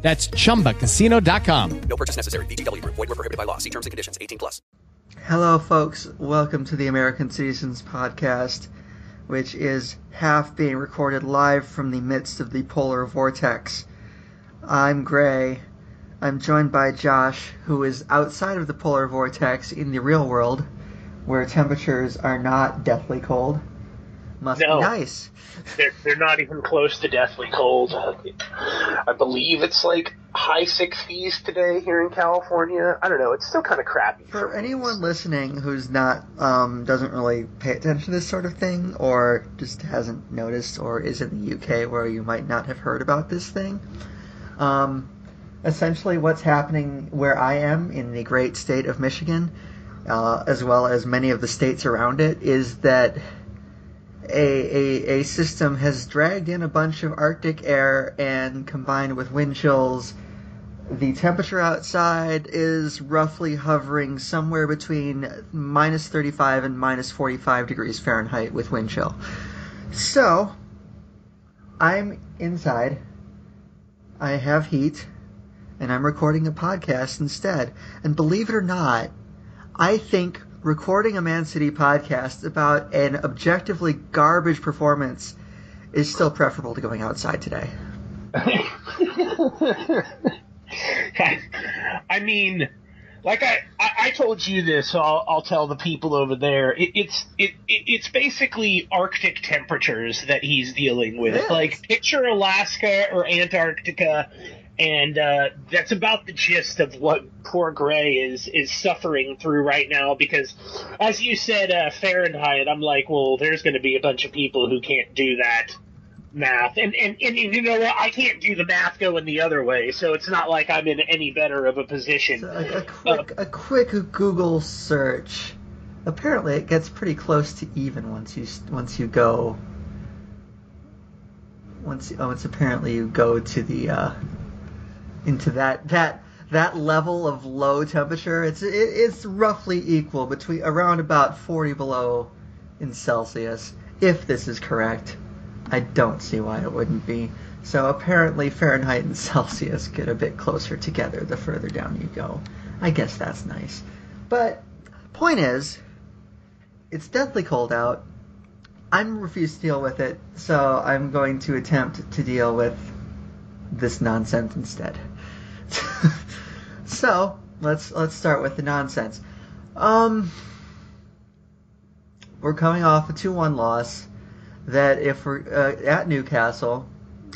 That's chumbacasino.com. No purchase necessary. VGW Group. Void were prohibited by law. See terms and conditions. 18 plus. Hello, folks. Welcome to the American Cityzens Podcast, which is half being recorded live from the midst of the polar vortex. I'm Grey. I'm joined by Josh, who is outside of the polar vortex in the real world, where temperatures are not deathly cold. Must No. be nice. They're, they're not even close to deathly cold. I believe it's like high 60s today here in California. I don't know. It's still kind of crappy. For me. anyone listening who's not um, doesn't really pay attention to this sort of thing, or just hasn't noticed, or is in the UK where you might not have heard about this thing, um, essentially what's happening where I am in the great state of Michigan, uh, as well as many of the states around it, is that a, a, a system has dragged in a bunch of Arctic air and combined with wind chills the temperature outside is roughly hovering somewhere between minus 35 and minus 45 degrees Fahrenheit with wind chill. So, I'm inside. I have heat, and I'm recording a podcast instead. And believe it or not, I think recording a Man City podcast about an objectively garbage performance is still preferable to going outside today. I mean, like I, I, I told you this, so I'll, I'll tell the people over there. It, it's it, it it's basically Arctic temperatures that he's dealing with. Yes. Like picture Alaska or Antarctica, and uh, that's about the gist of what poor Grey is is suffering through right now. Because, as you said, uh, Fahrenheit. I'm like, well, there's going to be a bunch of people who can't do that math and, and and you know what i can't do the math going the other way so it's not like i'm in any better of a position So a, a quick a quick Google search. Apparently, it gets pretty close to even once you once you go. Once oh, it's apparently you go to the uh, into that that that level of low temperature. It's it, it's roughly equal between around about forty below in Celsius. If this is correct, I don't see why it wouldn't be. So apparently Fahrenheit and Celsius get a bit closer together the further down you go. I guess that's nice. But point is, it's deathly cold out. I'm refused to deal with it, so I'm going to attempt to deal with this nonsense instead. so let's let's start with the nonsense. Um, we're coming off a two-one loss that if we're uh, at Newcastle,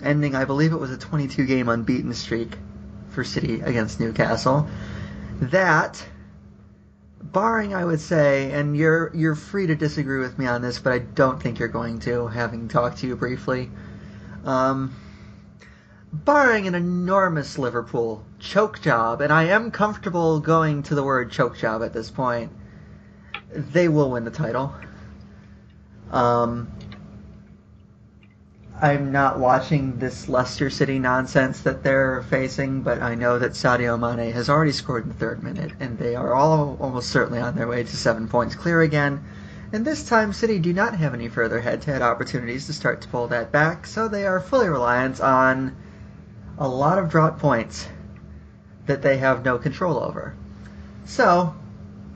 ending I believe it was a 22 game unbeaten streak for City against Newcastle. That, barring I would say, and you're you're free to disagree with me on this, but I don't think you're going to, having talked to you briefly. Um, barring an enormous Liverpool choke job, and I am comfortable going to the word choke job at this point, they will win the title. Um, I'm not watching this Leicester City nonsense that they're facing, but I know that Sadio Mane has already scored in the third minute, and they are all almost certainly on their way to seven points clear again. And this time, City do not have any further head-to-head opportunities to start to pull that back, so they are fully reliant on a lot of drought points that they have no control over. So,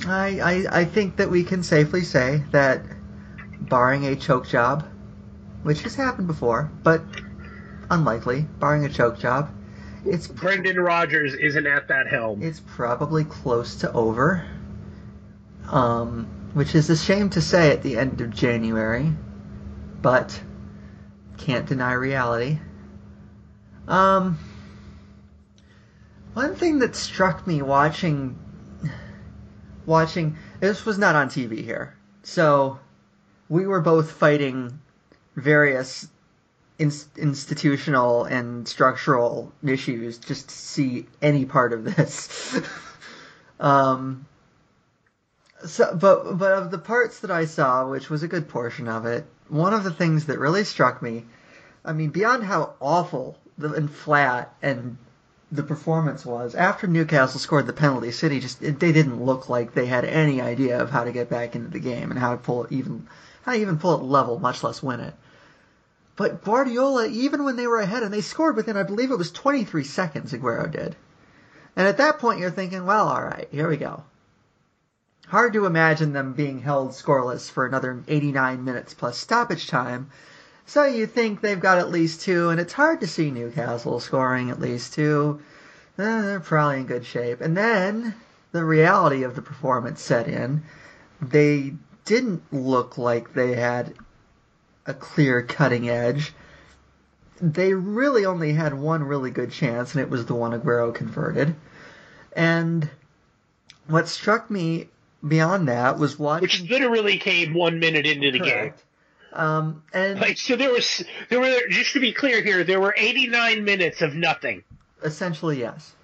I, I, I think that we can safely say that, barring a choke job, which has happened before, but unlikely, barring a choke job, it's Brendan Rodgers isn't at that helm it's probably close to over. Um, which is a shame to say at the end of January, but can't deny reality. Um, one thing that struck me watching watching this was not on TV here, so we were both fighting various ins- institutional and structural issues just to see any part of this. um, So, but but of the parts that I saw, which was a good portion of it, one of the things that really struck me, I mean, beyond how awful and flat and the performance was after Newcastle scored the penalty, City just they didn't look like they had any idea of how to get back into the game and how to pull it even how to even pull it level, much less win it. But Guardiola, even when they were ahead and they scored within, I believe it was 23 seconds, Aguero did. And at that point, you're thinking, well, all right, here we go. Hard to imagine them being held scoreless for another 89 minutes plus stoppage time. So you think they've got at least two, and it's hard to see Newcastle scoring at least two. Eh, they're probably in good shape. And then the reality of the performance set in. They didn't look like they had a clear cutting edge. They really only had one really good chance, and it was the one Aguero converted. And what struck me beyond that was watching. Which literally came one minute into the Correct. Um, and. Like, so there was there were just to be clear here, there were 89 minutes of nothing. essentially, yes.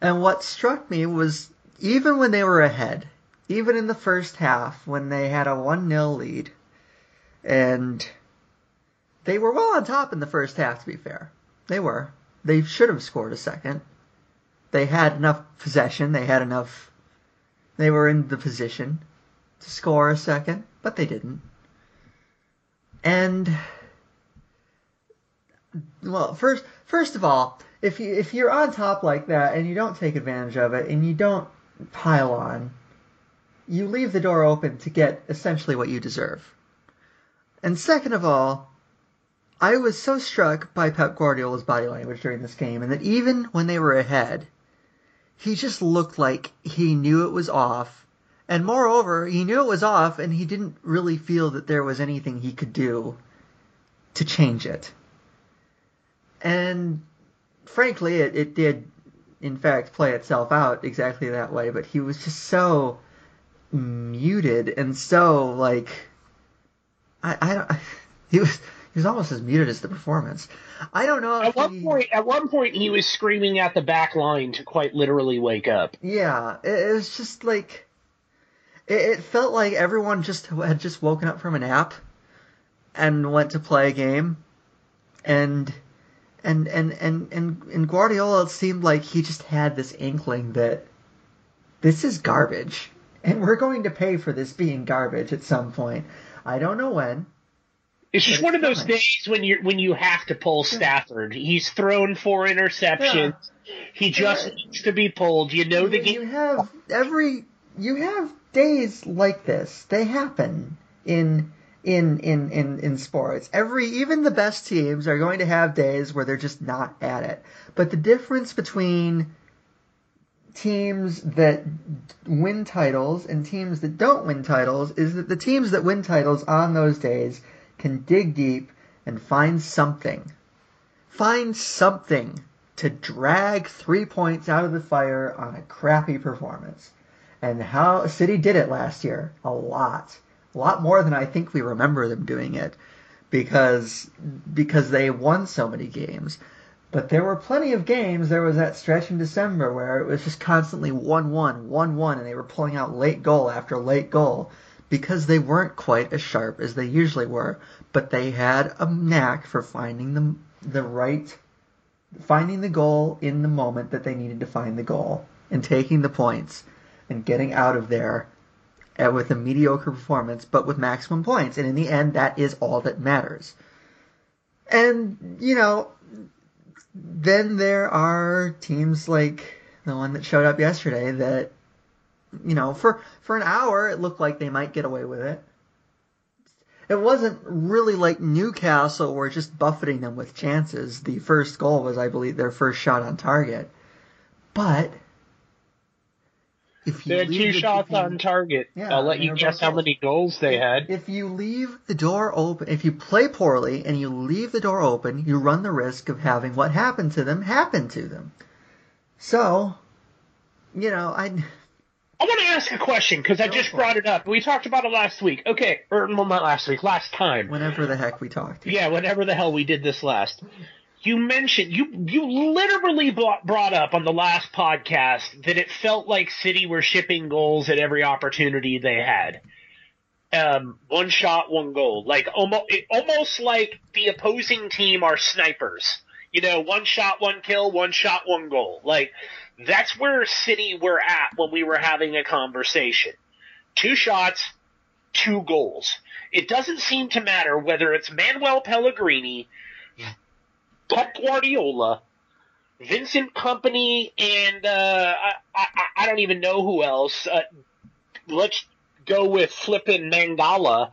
And what struck me was even when they were ahead, even in the first half, when they had a 1 0 lead, and they were well on top in the first half, to be fair. They were. They should have scored a second. They had enough possession, they had enough. They were in the position to score a second, but they didn't. And well, first first of all, if you if you're on top like that and you don't take advantage of it and you don't pile on, you leave the door open to get essentially what you deserve. And second of all, I was so struck by Pep Guardiola's body language during this game, and that even when they were ahead, he just looked like he knew it was off. And moreover, he knew it was off, and he didn't really feel that there was anything he could do to change it. And frankly, it, it did, in fact, play itself out exactly that way, but he was just so muted and so, like, I, I don't, he was, he was almost as muted as the performance. I don't know. At one he- point, at one point, he was screaming at the back line to quite literally wake up. Yeah, it, it was just like it, it felt like everyone just had just woken up from a nap and went to play a game, and and and and and, and Guardiola it seemed like he just had this inkling that this is garbage, and we're going to pay for this being garbage at some point. I don't know when. It's just But one of those fine. days when you when you have to pull Stafford. He's thrown four interceptions. He just Yeah. needs to be pulled. You know the you, you have every you have days like this. They happen in in in in in sports. Every even the best teams are going to have days where they're just not at it. But the difference between teams that win titles and teams that don't win titles is that the teams that win titles on those days can dig deep and find something. Find something to drag three points out of the fire on a crappy performance. And how City did it last year. A lot. A lot more than I think we remember them doing it. Because because they won so many games. But there were plenty of games. There was that stretch in December where it was just constantly 1 1, 1 1, and they were pulling out late goal after late goal because they weren't quite as sharp as they usually were. But they had a knack for finding the, the right, finding the goal in the moment that they needed to find the goal and taking the points and getting out of there uh, with a mediocre performance, but with maximum points. And in the end, that is all that matters. And, you know, then there are teams like the one that showed up yesterday that, you know, for, for an hour it looked like they might get away with it. It wasn't really like Newcastle were just buffeting them with chances. The first goal was, I believe, their first shot on target. But if you They had two shots on target. Yeah, I'll let you guess how many goals they had. If you leave the door open, if you play poorly and you leave the door open, you run the risk of having what happened to them happen to them. So, you know, I I want to ask a question because I just brought it up. We talked about it last week. Okay, or well, not last week, last time. whenever the heck we talked. Yeah, whenever the hell we did this last. You mentioned you you literally brought, up on the last podcast that it felt like City were shipping goals at every opportunity they had. Um, one shot, one goal. Like almost, almost like the opposing team are snipers. You know, one shot, one kill, one shot, one goal. Like that's where City were at when we were having a conversation. Two shots, two goals. It doesn't seem to matter whether it's Manuel Pellegrini, Pep Guardiola, Vincent Kompany, and uh, I, I, I don't even know who else. Uh, let's go with flippin' Mangala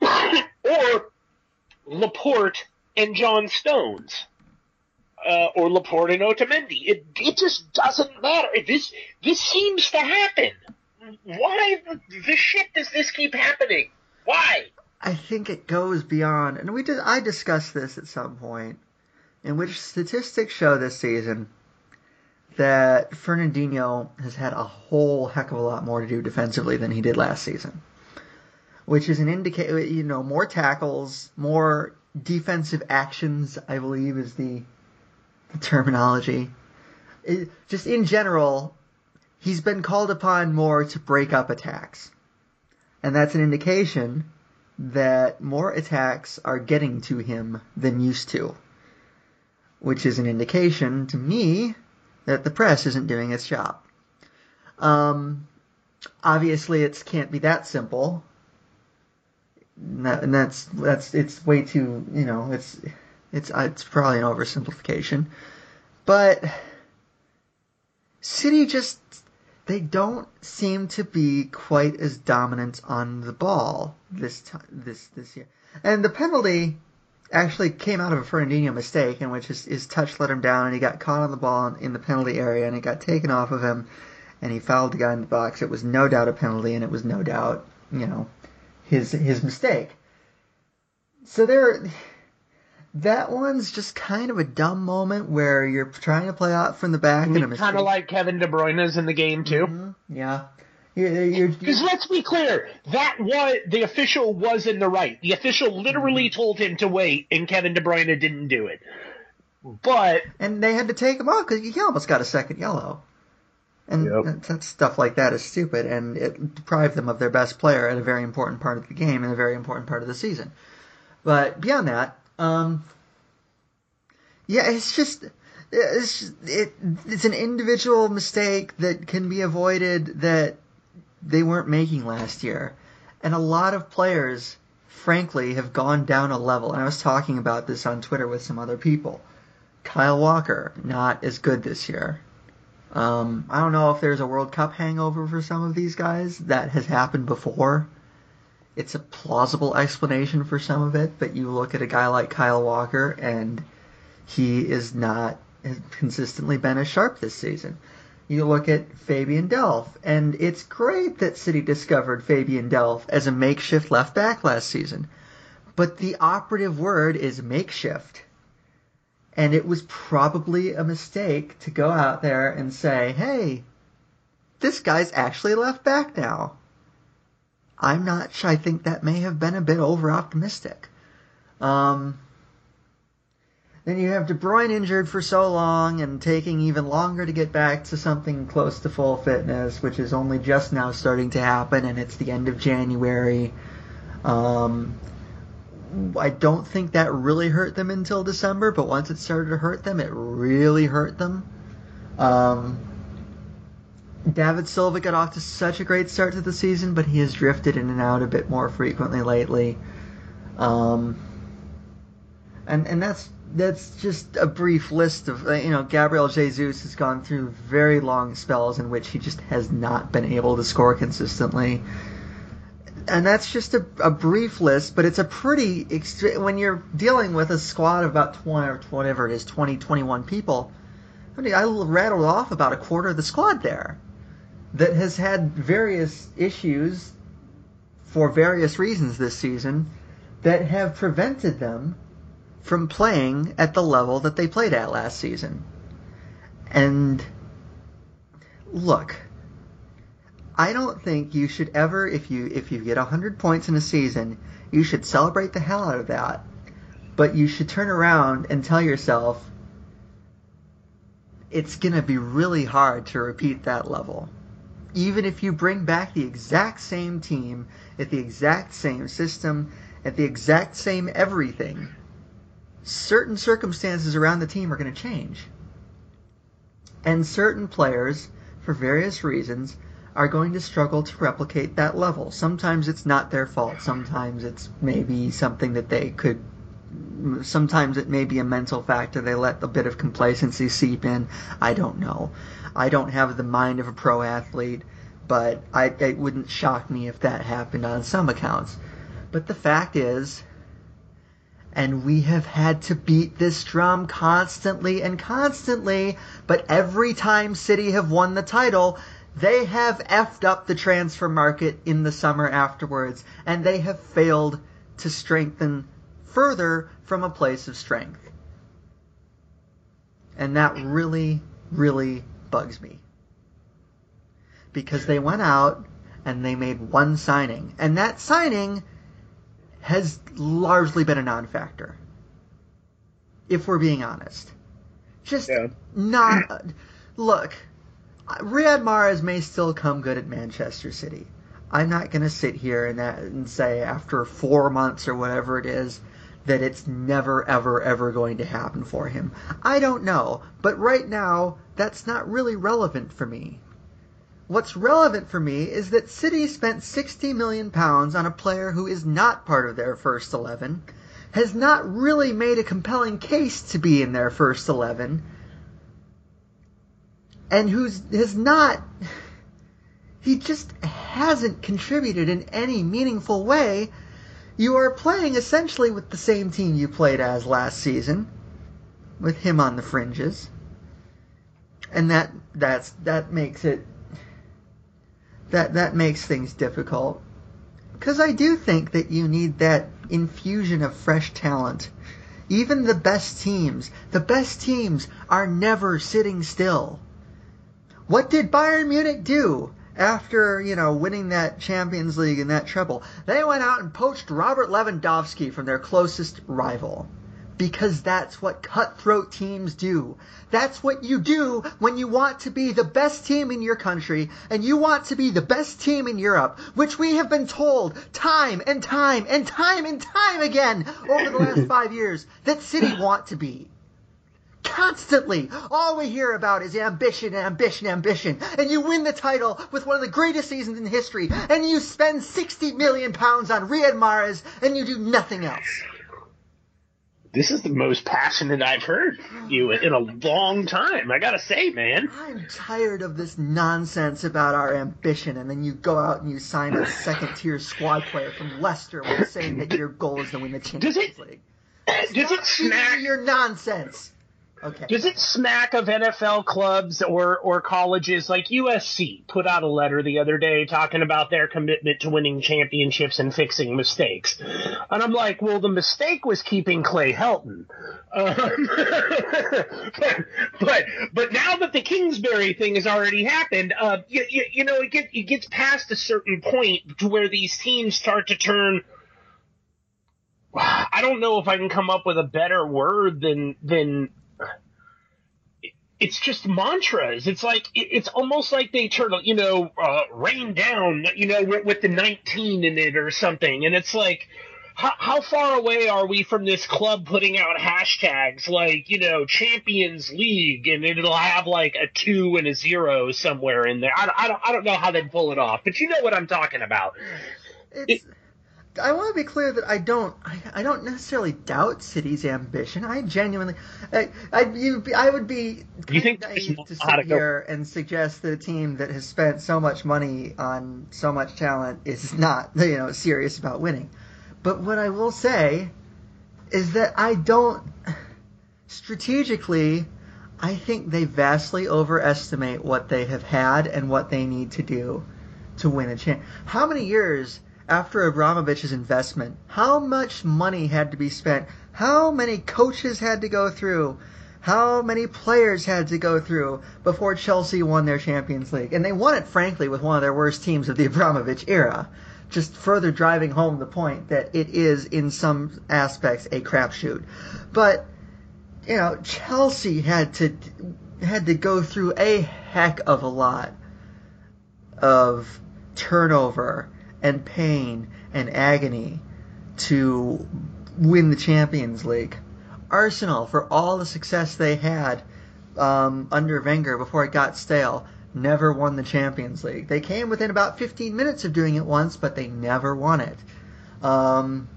or Laporte and John Stones. Uh, or Laporte and Otamendi. It it just doesn't matter. This this seems to happen. Why the shit does this keep happening? Why? I think it goes beyond, and we did. I discussed this at some point, in which statistics show this season that Fernandinho has had a whole heck of a lot more to do defensively than he did last season, which is an indicator. You know, more tackles, more defensive actions. I believe is the, the terminology. It, just in general, he's been called upon more to break up attacks. And that's an indication that more attacks are getting to him than used to. Which is an indication to me that the press isn't doing its job. Um, obviously, it can't be that simple. And that's that's it's way too you know it's it's it's probably an oversimplification, but City just they don't seem to be quite as dominant on the ball this time, this this year. And the penalty actually came out of a Fernandinho mistake in which his, his touch let him down and he got caught on the ball in the penalty area and it got taken off of him and he fouled the guy in the box. It was no doubt a penalty and it was no doubt, you know, his his mistake. So there that one's just kind of a dumb moment where you're trying to play out from the back and a mistake. It's Kind of like Kevin De Bruyne's in the game too. Mm-hmm. Yeah. Because let's be clear, that was the official was in the right. The official literally Mm-hmm. told him to wait, and Kevin De Bruyne didn't do it. But and they had to take him off because he almost got a second yellow. And Yep. that, that stuff like that is stupid, and it deprived them of their best player at a very important part of the game and a very important part of the season. But beyond that, um, yeah, it's just it's it it's an individual mistake that can be avoided that they weren't making last year, and a lot of players, frankly, have gone down a level. And I was talking about this on Twitter with some other people. Kyle Walker not as good this year. Um, I don't know if there's a World Cup hangover for some of these guys. That has happened before. It's a plausible explanation for some of it, but you look at a guy like Kyle Walker and he is not consistently been as sharp this season. You look at Fabian Delph, and it's great that City discovered Fabian Delph as a makeshift left back last season. But the operative word is makeshift. And it was probably a mistake to go out there and say, hey, this guy's actually left back now. I'm not sure. I think that may have been a bit over optimistic. Um, then you have De Bruyne injured for so long and taking even longer to get back to something close to full fitness, which is only just now starting to happen, and it's the end of January. Um, I don't think that really hurt them until December, but once it started to hurt them, it really hurt them. Um, David Silva got off to such a great start to the season, but he has drifted in and out a bit more frequently lately. Um, and and that's that's just a brief list of uh, you know Gabriel Jesus has gone through very long spells in which he just has not been able to score consistently. And that's just a, a brief list, but it's a pretty extre- when you're dealing with a squad of about 20 or whatever it is, 20, 21 people. I, mean, I rattled off about a quarter of the squad there that has had various issues for various reasons this season that have prevented them from playing at the level that they played at last season. And look, I don't think you should ever if you if you get 100 points in a season, you should celebrate the hell out of that. But you should turn around and tell yourself it's going to be really hard to repeat that level. Even if you bring back the exact same team, at the exact same system, at the exact same everything, certain circumstances around the team are going to change. And certain players, for various reasons, are going to struggle to replicate that level. Sometimes it's not their fault. Sometimes it's maybe something that they could. Sometimes it may be a mental factor. They let a bit of complacency seep in. I don't know. I don't have the mind of a pro athlete, but I, it wouldn't shock me if that happened on some accounts. But the fact is, and we have had to beat this drum constantly and constantly, but every time City have won the title, they have effed up the transfer market in the summer afterwards, and they have failed to strengthen further from a place of strength. And that really, really bugs me. Because they went out and they made one signing, and that signing has largely been a non factor. If we're being honest. Just Yeah. not. Look, Riyad Mahrez may still come good at Manchester City. I'm not going to sit here and, that, and say after four months or whatever it is that it's never, ever, ever going to happen for him. I don't know, but right now, that's not really relevant for me. What's relevant for me is that City spent 60 million pounds on a player who is not part of their first 11, has not really made a compelling case to be in their first 11, and who's has not he just hasn't contributed in any meaningful way. You are playing essentially with the same team you played as last season, with him on the fringes. And that that's that makes it that that makes things difficult. Cuz I do think that you need that infusion of fresh talent. Even the best teams, the best teams are never sitting still. What did Bayern Munich do after, you know, winning that Champions League and that treble? They went out and poached Robert Lewandowski from their closest rival. Because that's what cutthroat teams do. That's what you do when you want to be the best team in your country and you want to be the best team in Europe, which we have been told time and time and time and time again over the last five years that City want to be. Constantly, all we hear about is ambition, ambition, ambition. And you win the title with one of the greatest seasons in history, and you spend 60 million pounds on Riyad Mahrez, and you do nothing else. This is the most passionate I've heard you in a long time. I gotta say, man. I'm tired of this nonsense about our ambition, and then you go out and you sign a second-tier squad player from Leicester while saying that your goal is to win the Champions it- League. Does it Stop me smack? your nonsense? Okay. Does it smack of NFL clubs or, or colleges like USC put out a letter the other day talking about their commitment to winning championships and fixing mistakes? And I'm like, well, the mistake was keeping Clay Helton. Um, but, but now that the Kingsbury thing has already happened, uh, you, you, you know, it, get, it gets past a certain point to where these teams start to turn. I don't know if I can come up with a better word than than it's just mantras. It's like it, it's almost like they turn, you know, uh, rain down, you know, with, with the 19 in it or something, and it's like. How, how far away are we from this club putting out hashtags like, you know, Champions League and it'll have like a two and a zero somewhere in there? I, I, don't, I don't know how they'd pull it off, but you know what I'm talking about. It's, I want to be clear that I don't. I, I don't necessarily doubt City's ambition. I genuinely. I, I, you, I would be You think naive to to sit go- here and suggest that a team that has spent so much money on so much talent is not, you know, serious about winning. But what I will say is that I don't. Strategically, I think they vastly overestimate what they have had and what they need to do to win a champ. How many years after Abramovich's investment, how much money had to be spent? How many coaches had to go through? How many players had to go through before Chelsea won their Champions League? And they won it, frankly, with one of their worst teams of the Abramovich era. just further driving home the point that it is in some aspects a crapshoot. But you know, Chelsea had to had to go through a heck of a lot of turnover and pain and agony to win the Champions League. Arsenal, for all the success they had um, under Wenger before it got stale, never won the Champions League. They came within about 15 minutes of doing it once, but they never won it. Um,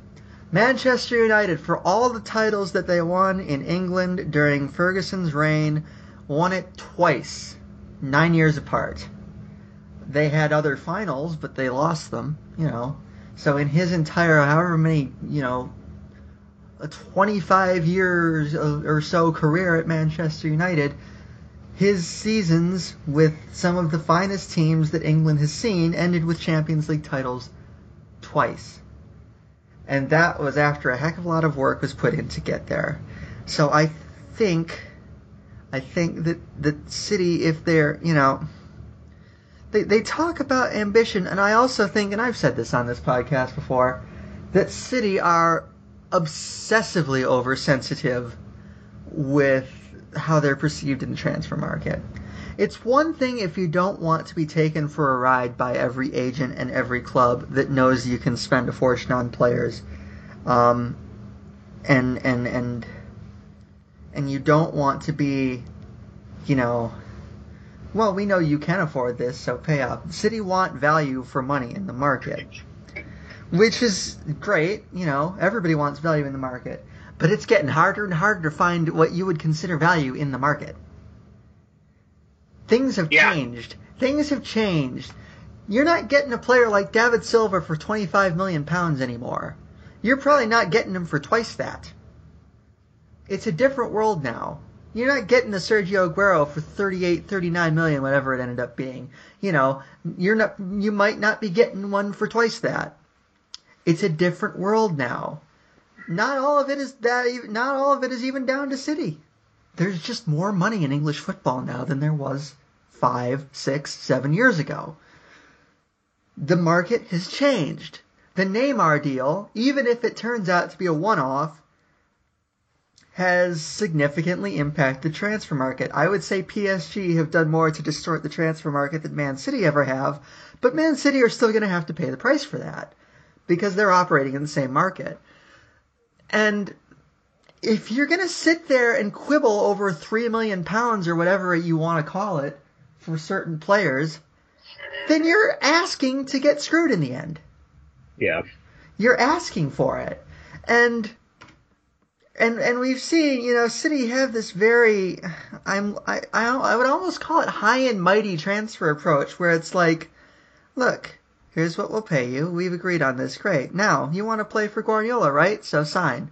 Manchester United, for all the titles that they won in England during Ferguson's reign, won it twice, nine years apart. They had other finals, but they lost them, you know. So in his entire, however many, you know, 25 years or so career at Manchester United, his seasons with some of the finest teams that England has seen ended with Champions League titles twice. And that was after a heck of a lot of work was put in to get there. So I think I think that the city if they're, you know, they they talk about ambition and I also think and I've said this on this podcast before that City are obsessively oversensitive with how they're perceived in the transfer market. It's one thing if you don't want to be taken for a ride by every agent and every club that knows you can spend a fortune on players, um, and and and and you don't want to be, you know, well, we know you can afford this, so pay up. City want value for money in the market, which is great. You know, everybody wants value in the market but it's getting harder and harder to find what you would consider value in the market. Things have Yeah. changed. Things have changed. You're not getting a player like David Silva for 25 million pounds anymore. You're probably not getting him for twice that. It's a different world now. You're not getting a Sergio Aguero for 38, 39 million, whatever it ended up being. You know, you're not, you might not be getting one for twice that. It's a different world now not all of it is that not all of it is even down to City. There's just more money in English football now than there was five, six, seven years ago. The market has changed. The Neymar deal, even if it turns out to be a one-off, has significantly impacted the transfer market. I would say PSG have done more to distort the transfer market than Man City ever have, but Man City are still going to have to pay the price for that because they're operating in the same market. And if you're going to sit there and quibble over three million pounds or whatever you want to call it for certain players, then you're asking to get screwed in the end. Yeah. You're asking for it, and and and we've seen you know City have this very I'm I I, I would almost call it high and mighty transfer approach where it's like, look, Here's what we'll pay you. We've agreed on this. Great. Now, you want to play for Guardiola, right? So sign.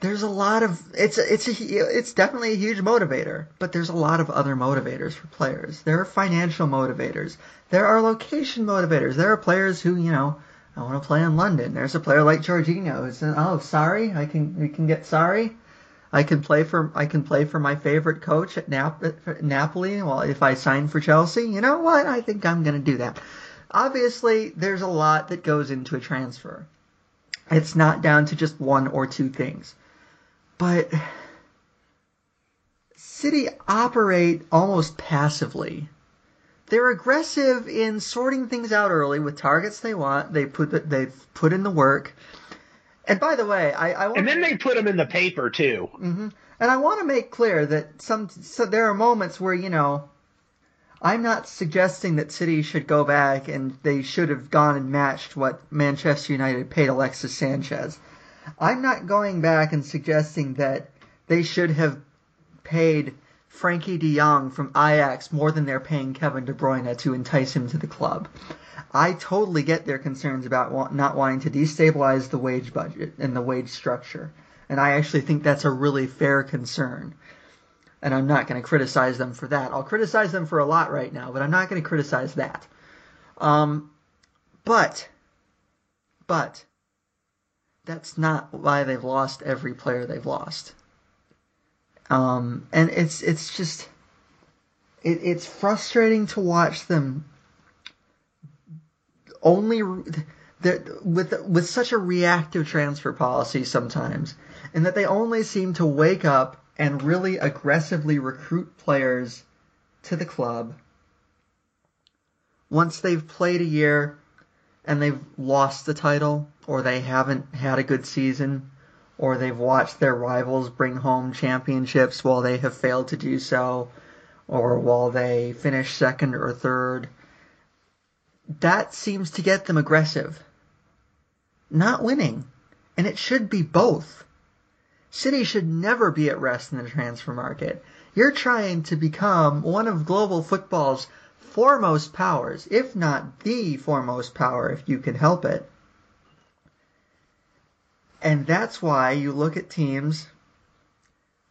There's a lot of it's it's a it's definitely a huge motivator, but there's a lot of other motivators for players. There are financial motivators. There are location motivators. There are players who, you know, I want to play in London. There's a player like Jorginho who says, "Oh, sorry, I can we can get sorry. I can play for I can play for my favorite coach at Nap- Napoli. Well, if I sign for Chelsea, you know what? I think I'm going to do that." obviously there's a lot that goes into a transfer. It's not down to just one or two things. But City operate almost passively. They're aggressive in sorting things out early with targets they want. They put the, they put in the work. And by the way, I, I want And then they put them in the paper too. hmm And I want to make clear that some so there are moments where you know I'm not suggesting that City should go back and they should have gone and matched what Manchester United paid Alexis Sanchez. I'm not going back and suggesting that they should have paid Frenkie de Jong from Ajax more than they're paying Kevin De Bruyne to entice him to the club. I totally get their concerns about wa- not wanting to destabilize the wage budget and the wage structure. And I actually think that's a really fair concern and I'm not going to criticize them for that. I'll criticize them for a lot right now, but I'm not going to criticize that. Um, but, but, that's not why they've lost every player they've lost. Um, and it's it's just it, it's frustrating to watch them only with with such a reactive transfer policy sometimes, and that they only seem to wake up and really aggressively recruit players to the club once they've played a year and they've lost the title or they haven't had a good season or they've watched their rivals bring home championships while they have failed to do so or while they finish second or third that seems to get them aggressive not winning and it should be both City should never be at rest in the transfer market. You're trying to become one of global football's foremost powers, if not the foremost power, if you can help it. And that's why you look at teams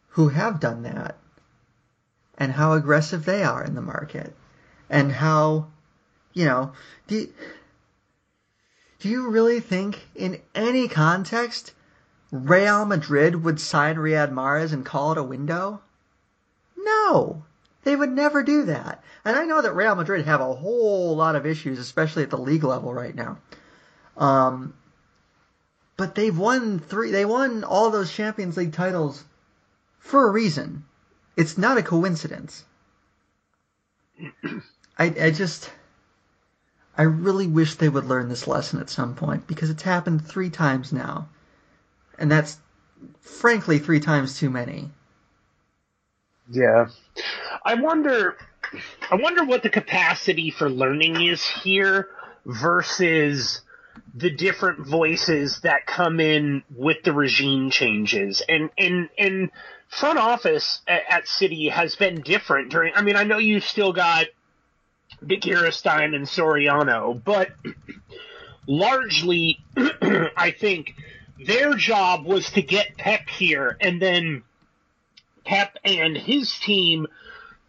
who have done that and how aggressive they are in the market and how, you know, do you, do you really think in any context Real Madrid would sign Riyad Mahrez and call it a window? No, they would never do that. And I know that Real Madrid have a whole lot of issues, especially at the league level right now. Um, but they've won three. They won all those Champions League titles for a reason. It's not a coincidence. I, I just, I really wish they would learn this lesson at some point because it's happened three times now and that's frankly three times too many. Yeah, I wonder. I wonder what the capacity for learning is here versus the different voices that come in with the regime changes and and and front office at, at City has been different during. I mean, I know you've still got Dick Stein and Soriano, but largely, I think their job was to get Pep here, and then Pep and his team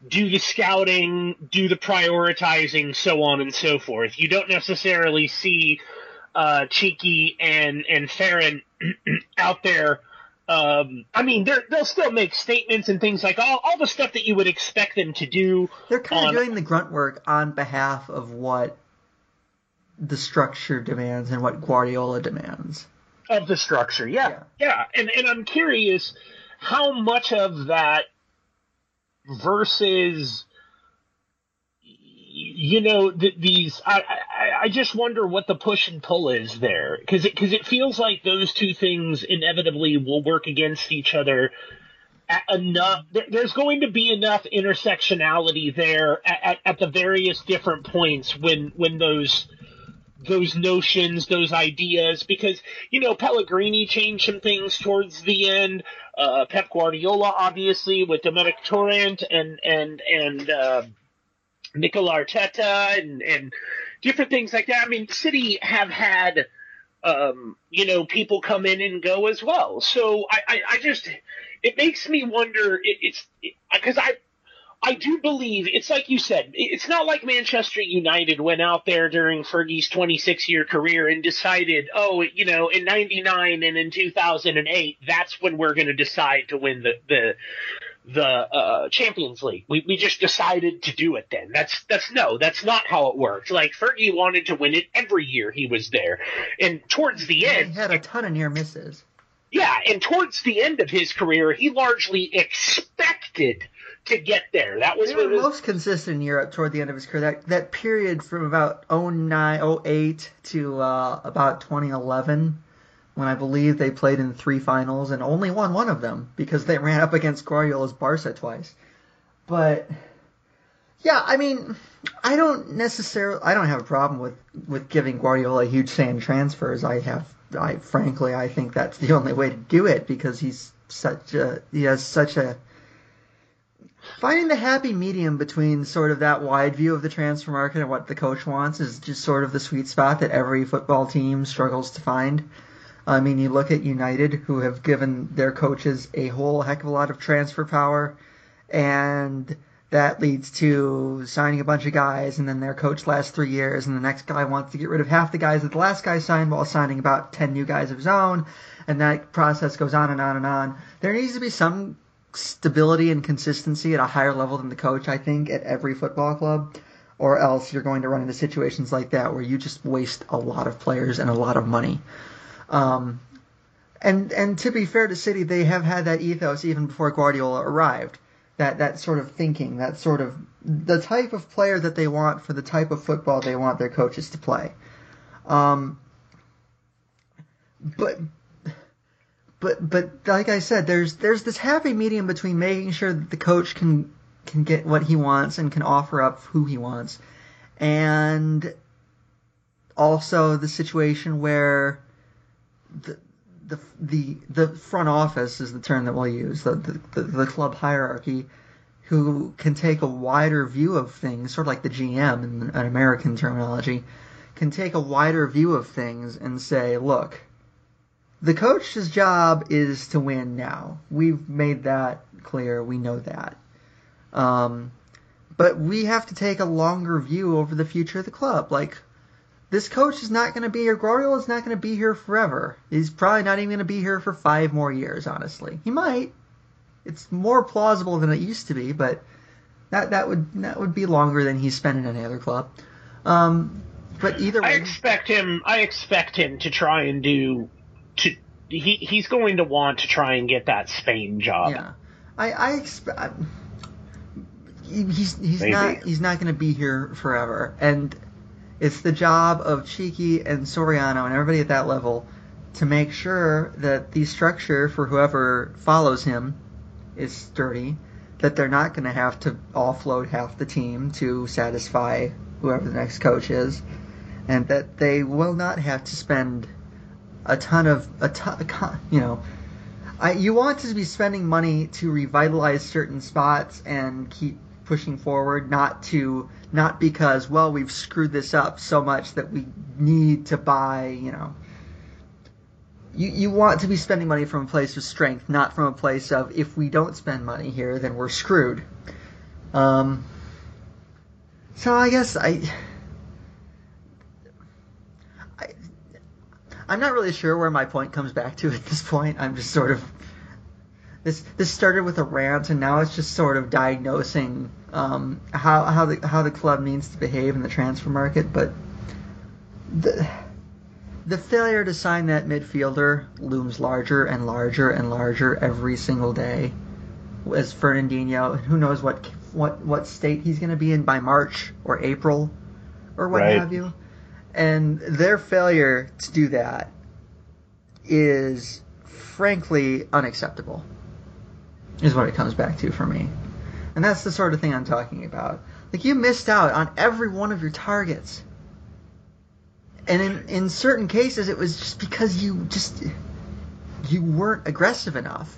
do the scouting, do the prioritizing, so on and so forth. You don't necessarily see uh, Txiki and and Ferran out there. Um, I mean, they'll still make statements and things like all, all the stuff that you would expect them to do. They're kind of doing the grunt work on behalf of what the structure demands and what Guardiola demands of the structure. Yeah, yeah, yeah. And and I'm curious how much of that versus you know th- these I, I, I just wonder what the push and pull is there because it because it feels like those two things inevitably will work against each other enough there's going to be enough intersectionality there at, at, at the various different points when when those those notions, those ideas, because you know Pellegrini changed some things towards the end. Uh, Pep Guardiola, obviously, with Domènec Torrent and and and uh, Mikel Arteta and and different things like that. I mean, City have had um, you know people come in and go as well. So I I, I just it makes me wonder. It, it's because it, I I do believe it's like you said. It's not like Manchester United went out there during Fergie's 26 year career and decided, oh, you know, in 99 and in 2008, that's when we're going to decide to win the, the, the, uh, Champions League. We, we just decided to do it then. That's, that's no, that's not how it worked. Like Fergie wanted to win it every year he was there. And towards the end. He had a ton of near misses. Yeah. And towards the end of his career, he largely expected to get there. That was was, most consistent in Europe toward the end of his career. That that period from about 09, 08 to uh, about 2011, when I believe they played in three finals and only won one of them because they ran up against Guardiola's Barca twice. But yeah, I mean, I don't necessarily, I don't have a problem with with giving Guardiola huge sand transfers. I have, I frankly, I think that's the only way to do it because he's such a, he has such a finding the happy medium between sort of that wide view of the transfer market and what the coach wants is just sort of the sweet spot that every football team struggles to find. I mean, you look at United, who have given their coaches a whole heck of a lot of transfer power, and that leads to signing a bunch of guys, and then their coach lasts three years, and the next guy wants to get rid of half the guys that the last guy signed while signing about 10 new guys of his own, and that process goes on and on and on. There needs to be some stability and consistency at a higher level than the coach, I think, at every football club. or else you're going to run into situations like that where you just waste a lot of players and a lot of money. Um, and and to be fair to City, they have had that ethos even before Guardiola arrived. That that sort of thinking, that sort of the type of player that they want for the type of football they want their coaches to play. Um, but but but like I said, there's there's this happy medium between making sure that the coach can can get what he wants and can offer up who he wants, and also the situation where the the the front office is the term that we'll use the the, the club hierarchy who can take a wider view of things sort of like the GM in an American terminology can take a wider view of things and say look the coach's job is to win now. We've made that clear. We know that. Um, but we have to take a longer view over the future of the club. Like this coach is not going to be here. Guardiola is not going to be here forever. He's probably not even going to be here for five more years. Honestly, he might. It's more plausible than it used to be, but that that would that would be longer than he's spent in any other club. Um, but either way, I expect him. I expect him to try and do. To he he's going to want to try and get that Spain job. Yeah, I I expect. He's he's Maybe. not he's not going to be here forever, and it's the job of Txiki and Soriano and everybody at that level to make sure that the structure for whoever follows him is sturdy, that they're not going to have to offload half the team to satisfy whoever the next coach is, and that they will not have to spend a ton of a ton, you know. I, you want to be spending money to revitalize certain spots and keep pushing forward, not to not because well we've screwed this up so much that we need to buy you know you, you want to be spending money from a place of strength not from a place of if we don't spend money here then we're screwed um, so i guess i I, I'm not really sure where my point comes back to at this point. I'm just sort of this this started with a rant and now it's just sort of diagnosing um, how how the how the club needs to behave in the transfer market. But the the failure to sign that midfielder looms larger and larger and larger every single day. As Fernandinho, who knows what what what state he's going to be in by March or April or what Right. have you. And their failure to do that is frankly unacceptable. Is what it comes back to for me. And that's the sort of thing I'm talking about. Like you missed out on every one of your targets. And in, in certain cases it was just because you just you weren't aggressive enough.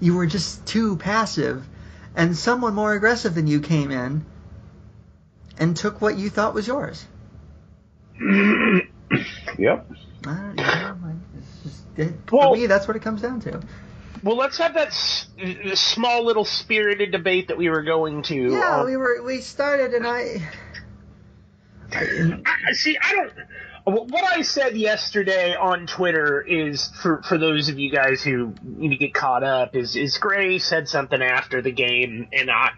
You were just too passive and someone more aggressive than you came in and took what you thought was yours. Yep. I don't you know, like, just, it, Well- for me, that's what it comes down to. Well, let's have that s- small little spirited debate that we were going to. Yeah, um, we were we started and I. I see. I don't. What I said yesterday on Twitter is for for those of you guys who need to get caught up is is Grey said something after the game and I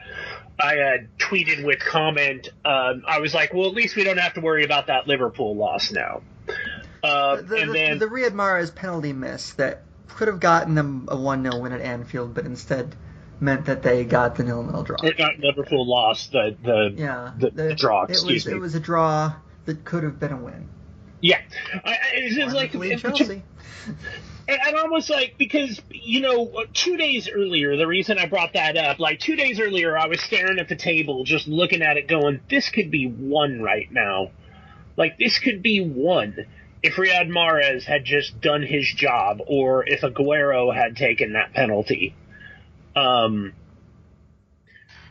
I uh, tweeted with comment. Um, I was like, well, at least we don't have to worry about that Liverpool loss now. Uh, the, and the, then the Riyad Mahrez penalty miss that could have gotten them a one 0 win at Anfield, but instead meant that they got the nil nil draw. or not Liverpool lost the the yeah, the, the draw. It was me. it was a draw that could have been a win. yeah, I, I, it's just like it- Chelsea. And and almost like because you know two days earlier the reason i brought that up like two days earlier i was staring at the table just looking at it going this could be one right now like this could be one if Riyad Mahrez had just done his job or if Aguero had taken that penalty um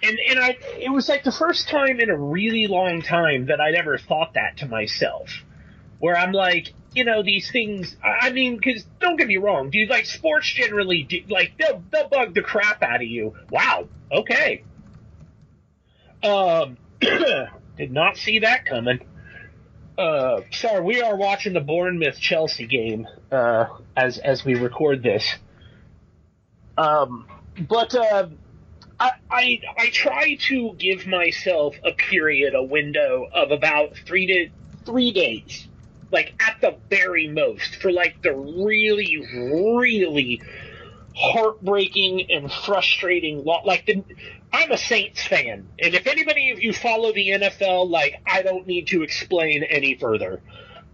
and and I it was like the first time in a really long time that I'd ever thought that to myself where I'm like, you know, these things. I mean, because don't get me wrong, dude. Like sports generally, do, like they'll they'll bug the crap out of you. Wow. Okay. Um, did not see that coming. Uh, sorry, we are watching the Bournemouth Chelsea game uh, as as we record this. Um, but uh, I, I I try to give myself a period, a window of about three to three days, like at the very most, for like the really, really heartbreaking and frustrating lo- like the I'm a Saints fan, and if anybody of you follow the NFL, like I don't need to explain any further.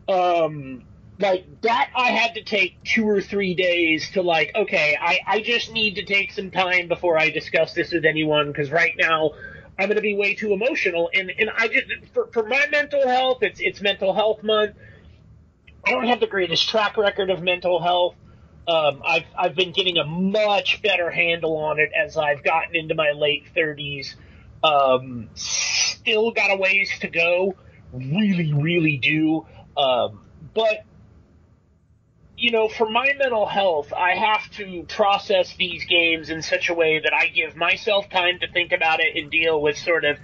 Um, like that, I had to take two or three days to like, okay, I I just need to take some time before I discuss this with anyone because right now I'm going to be way too emotional, and and I just for for my mental health, it's it's mental health month. I don't have the greatest track record of mental health. Um, I've I've been getting a much better handle on it as I've gotten into my late 30s. Um, still got a ways to go, really, really do. Um, but you know, for my mental health, I have to process these games in such a way that I give myself time to think about it and deal with sort of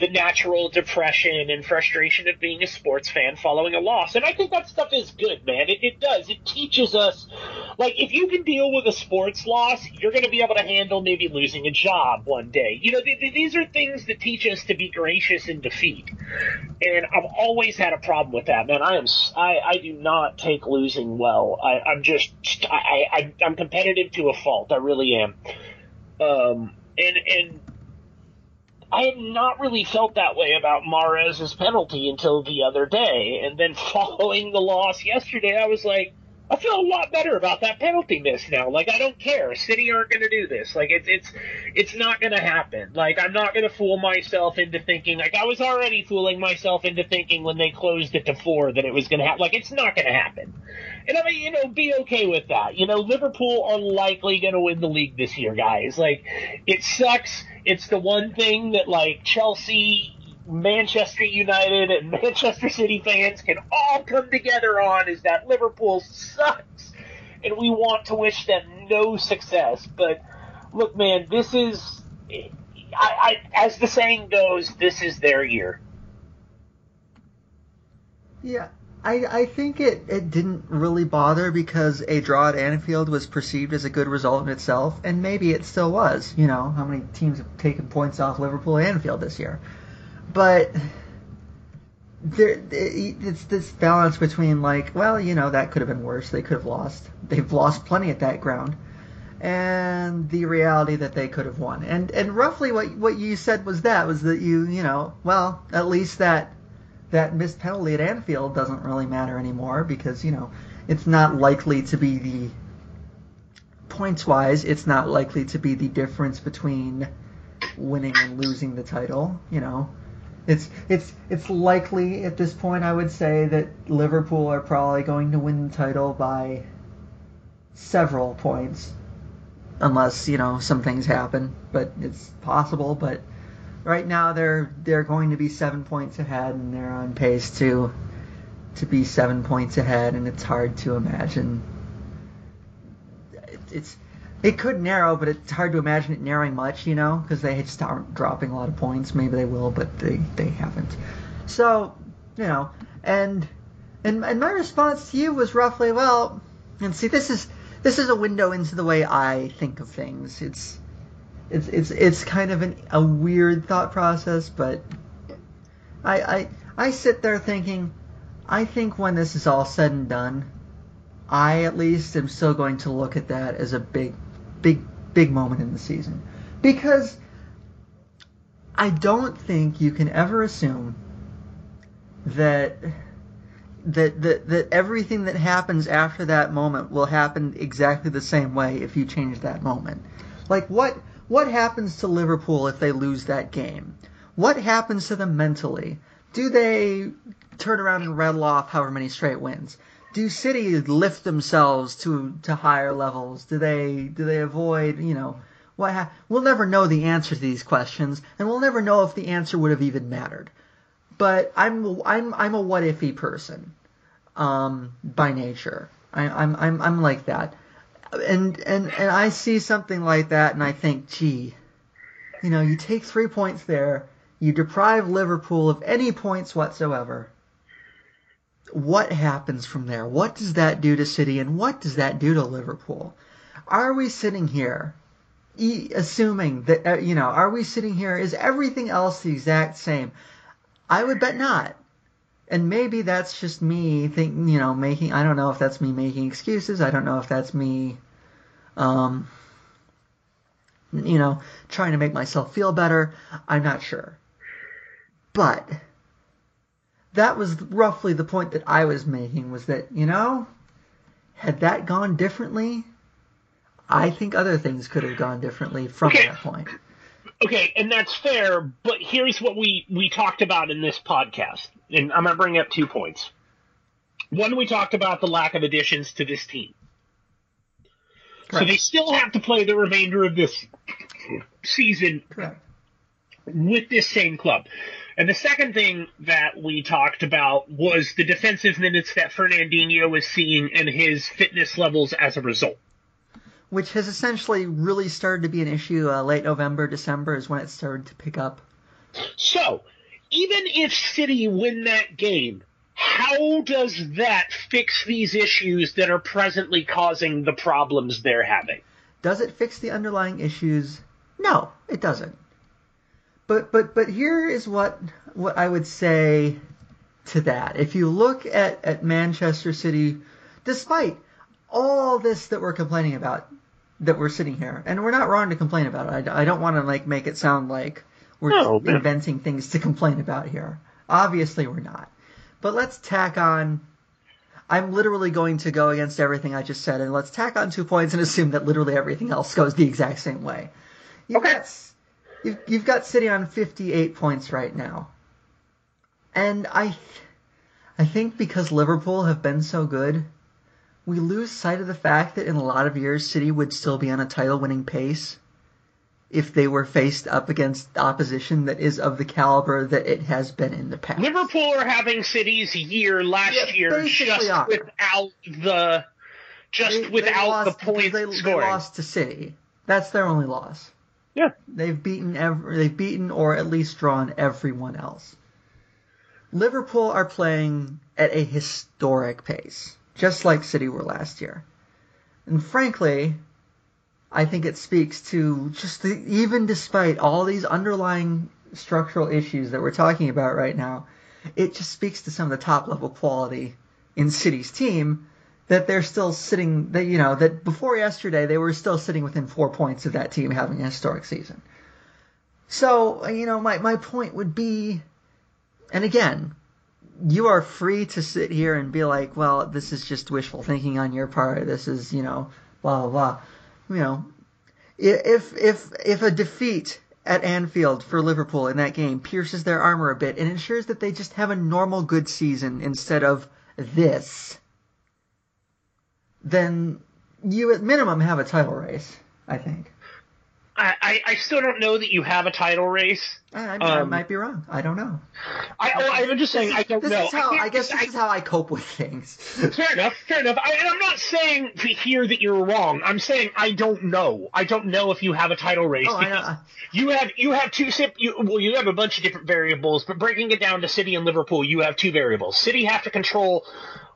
the natural depression and frustration of being a sports fan following a loss. And I think that stuff is good, man. It, it does. It teaches us, like, if you can deal with a sports loss, you're going to be able to handle maybe losing a job one day. You know, th- th- these are things that teach us to be gracious in defeat. And I've always had a problem with that, man. I am, I, I do not take losing well. I, I'm just I, I I'm competitive to a fault. I really am. Um, and and I had not really felt that way about Mahrez's penalty until the other day, and then following the loss yesterday, I was like, I feel a lot better about that penalty miss now. Like I don't care. City aren't going to do this. Like it's it's it's not going to happen. Like I'm not going to fool myself into thinking. Like I was already fooling myself into thinking when they closed it to four that it was going to happen. Like it's not going to happen. And I mean, you know, be okay with that. You know, Liverpool are likely going to win the league this year, guys. Like it sucks. It's the one thing that like Chelsea Manchester United and Manchester City fans can all come together on is that Liverpool sucks, and we want to wish them no success. But look, man, this is, I, I as the saying goes, this is their year. Yeah, I, I think it, it didn't really bother because a draw at Anfield was perceived as a good result in itself, and maybe it still was. You know, how many teams have taken points off Liverpool Anfield this year? But there, it's this balance between like, well, you know, that could have been worse. They could have lost. They've lost plenty at that ground, and the reality that they could have won. And and roughly what what you said was that was that you you know, well, at least that that missed penalty at Anfield doesn't really matter anymore because you know it's not likely to be the points wise. It's not likely to be the difference between winning and losing the title. You know it's it's it's likely at this point I would say that Liverpool are probably going to win the title by several points unless you know some things happen but it's possible. But right now they're they're going to be 7 points ahead and they're on pace to to be 7 points ahead and it's hard to imagine. It's it could narrow, but it's hard to imagine it narrowing much, you know, because they just aren't dropping a lot of points. Maybe they will, but they, they haven't. So, you know, and and and my response to you was roughly, well, and see, this is this is a window into the way I think of things. It's it's it's it's kind of an, a weird thought process, but I I I sit there thinking, I think when this is all said and done, I at least am still going to look at that as a big big big moment in the season because I don't think you can ever assume that that that that everything that happens after that moment will happen exactly the same way if you change that moment. Like what what happens to Liverpool if they lose that game? What happens to them mentally? Do they turn around and rattle off however many straight wins? Do cities lift themselves to to higher levels? Do they do they avoid you know what? Ha- we'll never know the answer to these questions, and we'll never know if the answer would have even mattered. But I'm I'm I'm a what ify person, um, by nature. I, I'm I'm I'm like that, and and and I see something like that, and I think, gee, you know, you take three points there, you deprive Liverpool of any points whatsoever what happens from there? What does that do to City and what does that do to Liverpool? Are we sitting here e- assuming that uh, you know, are we sitting here? Is everything else the exact same? I would bet not. And maybe that's just me thinking, you know, making. I don't know if that's me making excuses. I don't know if that's me, um, you know, trying to make myself feel better. I'm not sure. But that was roughly the point that I was making was that, you know, had that gone differently, I think other things could have gone differently from Okay. that point. Okay, and that's fair, but here's what we we talked about in this podcast, and I'm gonna bring up two points. One, we talked about the lack of additions to this team, so they still have to play the remainder of this season Correct. with this same club. And the second thing that we talked about was the defensive minutes that Fernandinho was seeing and his fitness levels as a result. Which has essentially really started to be an issue uh, late November, December is when it started to pick up. So, even if City win that game, how does that fix these issues that are presently causing the problems they're having? Does it fix the underlying issues? No, it doesn't. But but but here is what what I would say to that. If you look at, at Manchester City, despite all this that we're complaining about, that we're sitting here, and we're not wrong to complain about it. I, I don't want to like make it sound like we're No, inventing things to complain about here. Obviously, we're not. But let's tack on. I'm literally going to go against everything I just said, and let's tack on two points and assume that literally everything else goes the exact same way. You've Okay. got you've, you've got City on 58 points right now, and I I think because Liverpool have been so good, we lose sight of the fact that in a lot of years City would still be on a title-winning pace if they were faced up against opposition that is of the caliber that it has been in the past. Liverpool are having City's year last Yeah, year just are. without the just They- they without lost- the points they, they lost to City. That's their only loss. Yeah. They've beaten every, they've beaten or at least drawn everyone else. Liverpool are playing at a historic pace, just like City were last year. And frankly, I think it speaks to just the, even despite all these underlying structural issues that we're talking about right now, it just speaks to some of the top level quality in City's team that they're still sitting that you know that before yesterday they were still sitting within four points of that team having a historic season. So you know my my point would be, and again, you are free to sit here and be like, well, this is just wishful thinking on your part. This is you know blah blah blah. You know, if if if a defeat at Anfield for Liverpool in that game pierces their armor a bit and ensures that they just have a normal good season instead of this, then you at minimum have a title race. I think. I, I, I still don't know that you have a title race. I, I, I Um, might be wrong. I don't know. I, oh, I'm just saying I don't this know. Is how, can't I, guess this is how I cope with things. Fair enough, fair enough. I, and I'm not saying to hear that you're wrong. I'm saying I don't know. I don't know if you have a title race Oh, I because you have you have two sip. You, well, you have a bunch of different variables, but breaking it down to City and Liverpool, you have two variables. City have to control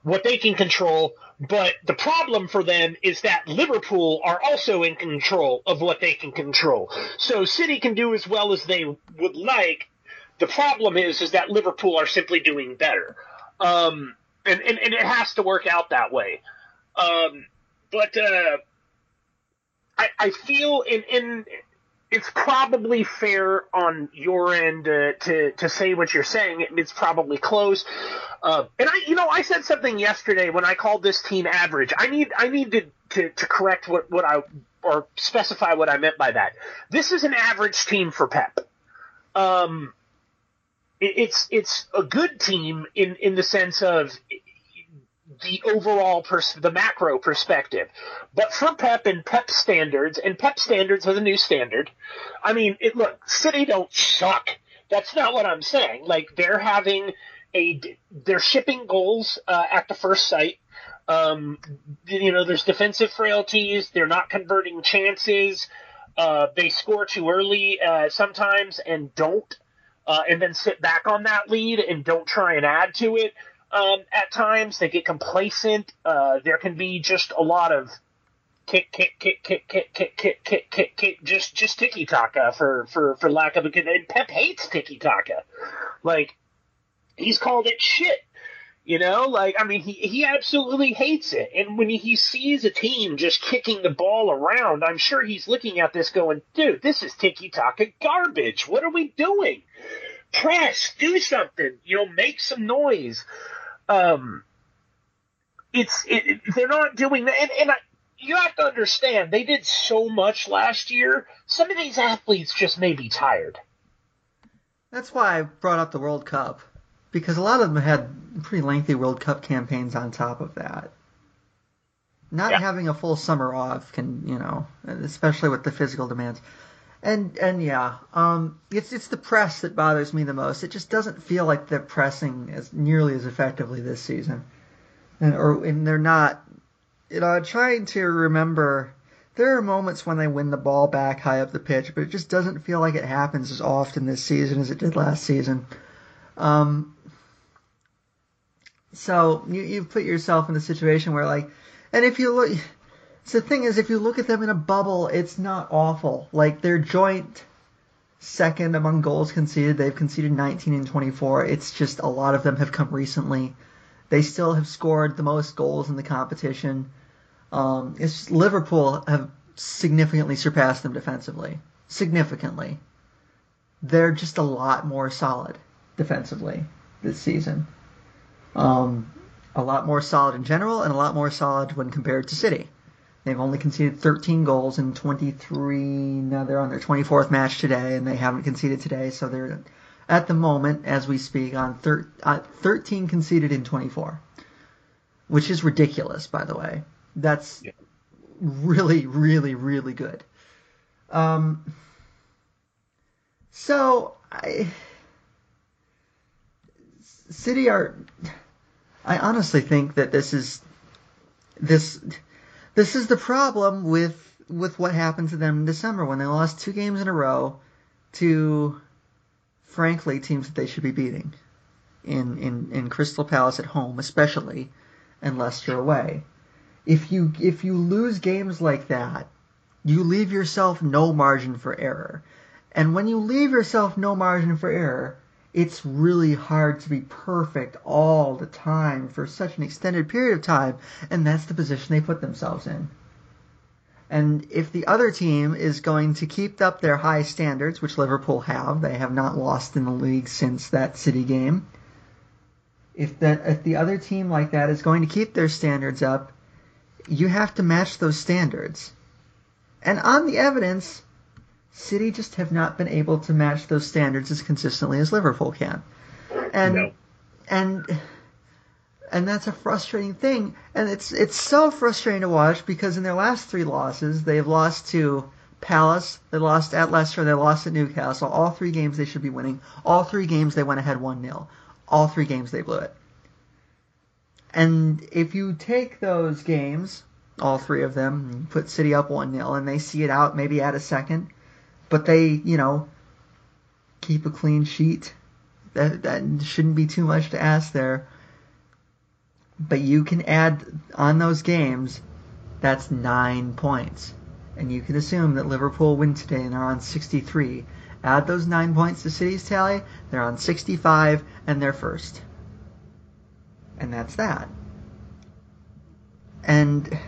what they can control, but the problem for them is that Liverpool are also in control of what they can control. So City can do as well as they would like. The problem is, is that Liverpool are simply doing better. Um, and, and, and it has to work out that way. Um, but uh, I, I feel in, in it's probably fair on your end uh, to to say what you're saying. It, it's probably close. Uh, and I, you know, I said something yesterday when I called this team average. I need I need to to, to correct what what I or specify what I meant by that. This is an average team for Pep. Um, it, it's it's a good team in in the sense of the overall pers- the macro perspective. But for Pep and Pep standards, and Pep standards are the new standard. I mean, it look City don't suck. That's not what I'm saying. Like they're having a they're shipping goals uh, at the first sight. Um, you know, there's defensive frailties. They're not converting chances. Uh, they score too early uh, sometimes and don't, uh, and then sit back on that lead and don't try and add to it. Um, at times they get complacent. Uh, there can be just a lot of kick, kick, kick, kick, kick, kick, kick, kick, kick, kick, just just tiki taka for for for lack of a good. And Pep hates tiki taka, like he's called it shit. You know, like I mean, he he absolutely hates it. And when he sees a team just kicking the ball around, I'm sure he's looking at this going, "Dude, this is tiki taka garbage. What are we doing? Press, do something. You know, make some noise." Um, it's it, they're not doing that, and, and I, you have to understand they did so much last year. Some of these athletes just may be tired. That's why I brought up the World Cup because a lot of them had pretty lengthy World Cup campaigns on top of that. Not Yeah. having a full summer off can, you know, especially with the physical demands. And and yeah, um, it's it's the press that bothers me the most. It just doesn't feel like they're pressing as nearly as effectively this season, and or and they're not. You know, trying to remember. There are moments when they win the ball back high up the pitch, but it just doesn't feel like it happens as often this season as it did last season. Um, so you you put yourself in a situation where like, and if you look, so the thing is, if you look at them in a bubble, it's not awful. Like they're joint second among goals conceded. They've conceded 19 and 24. It's just a lot of them have come recently. They still have scored the most goals in the competition. Um, it's just Liverpool have significantly surpassed them defensively. Significantly. They're just a lot more solid defensively this season. Um, a lot more solid in general, and a lot more solid when compared to City. They've only conceded 13 goals in 23. Now they're on their 24th match today, and they haven't conceded today, so they're at the moment, as we speak, on thir- uh, 13 conceded in 24, which is ridiculous, by the way. That's Yeah. really, really, really good. Um, so I, City are. I honestly think that this is this this is the problem with with what happened to them in December when they lost two games in a row to frankly teams that they should be beating in in, in Crystal Palace at home especially and Leicester away. If you if you lose games like that, you leave yourself no margin for error. And when you leave yourself no margin for error, it's really hard to be perfect all the time for such an extended period of time, and that's the position they put themselves in. And if the other team is going to keep up their high standards, which Liverpool have, they have not lost in the league since that City game. If that if the other team like that is going to keep their standards up, you have to match those standards. And on the evidence, City just have not been able to match those standards as consistently as Liverpool can. And No. and and that's a frustrating thing. And it's it's so frustrating to watch because in their last three losses, they've lost to Palace, they lost at Leicester, they lost at Newcastle. All three games they should be winning. All three games they went ahead 1 0. All three games they blew it. And if you take those games, all three of them, and put City up 1 0, and they see it out, maybe add a second, but they, you know, keep a clean sheet. That, that shouldn't be too much to ask there. But you can add on those games, that's nine points. And you can assume that Liverpool win today and are on 63. Add those nine points to City's tally, they're on 65 and they're first. And that's that. And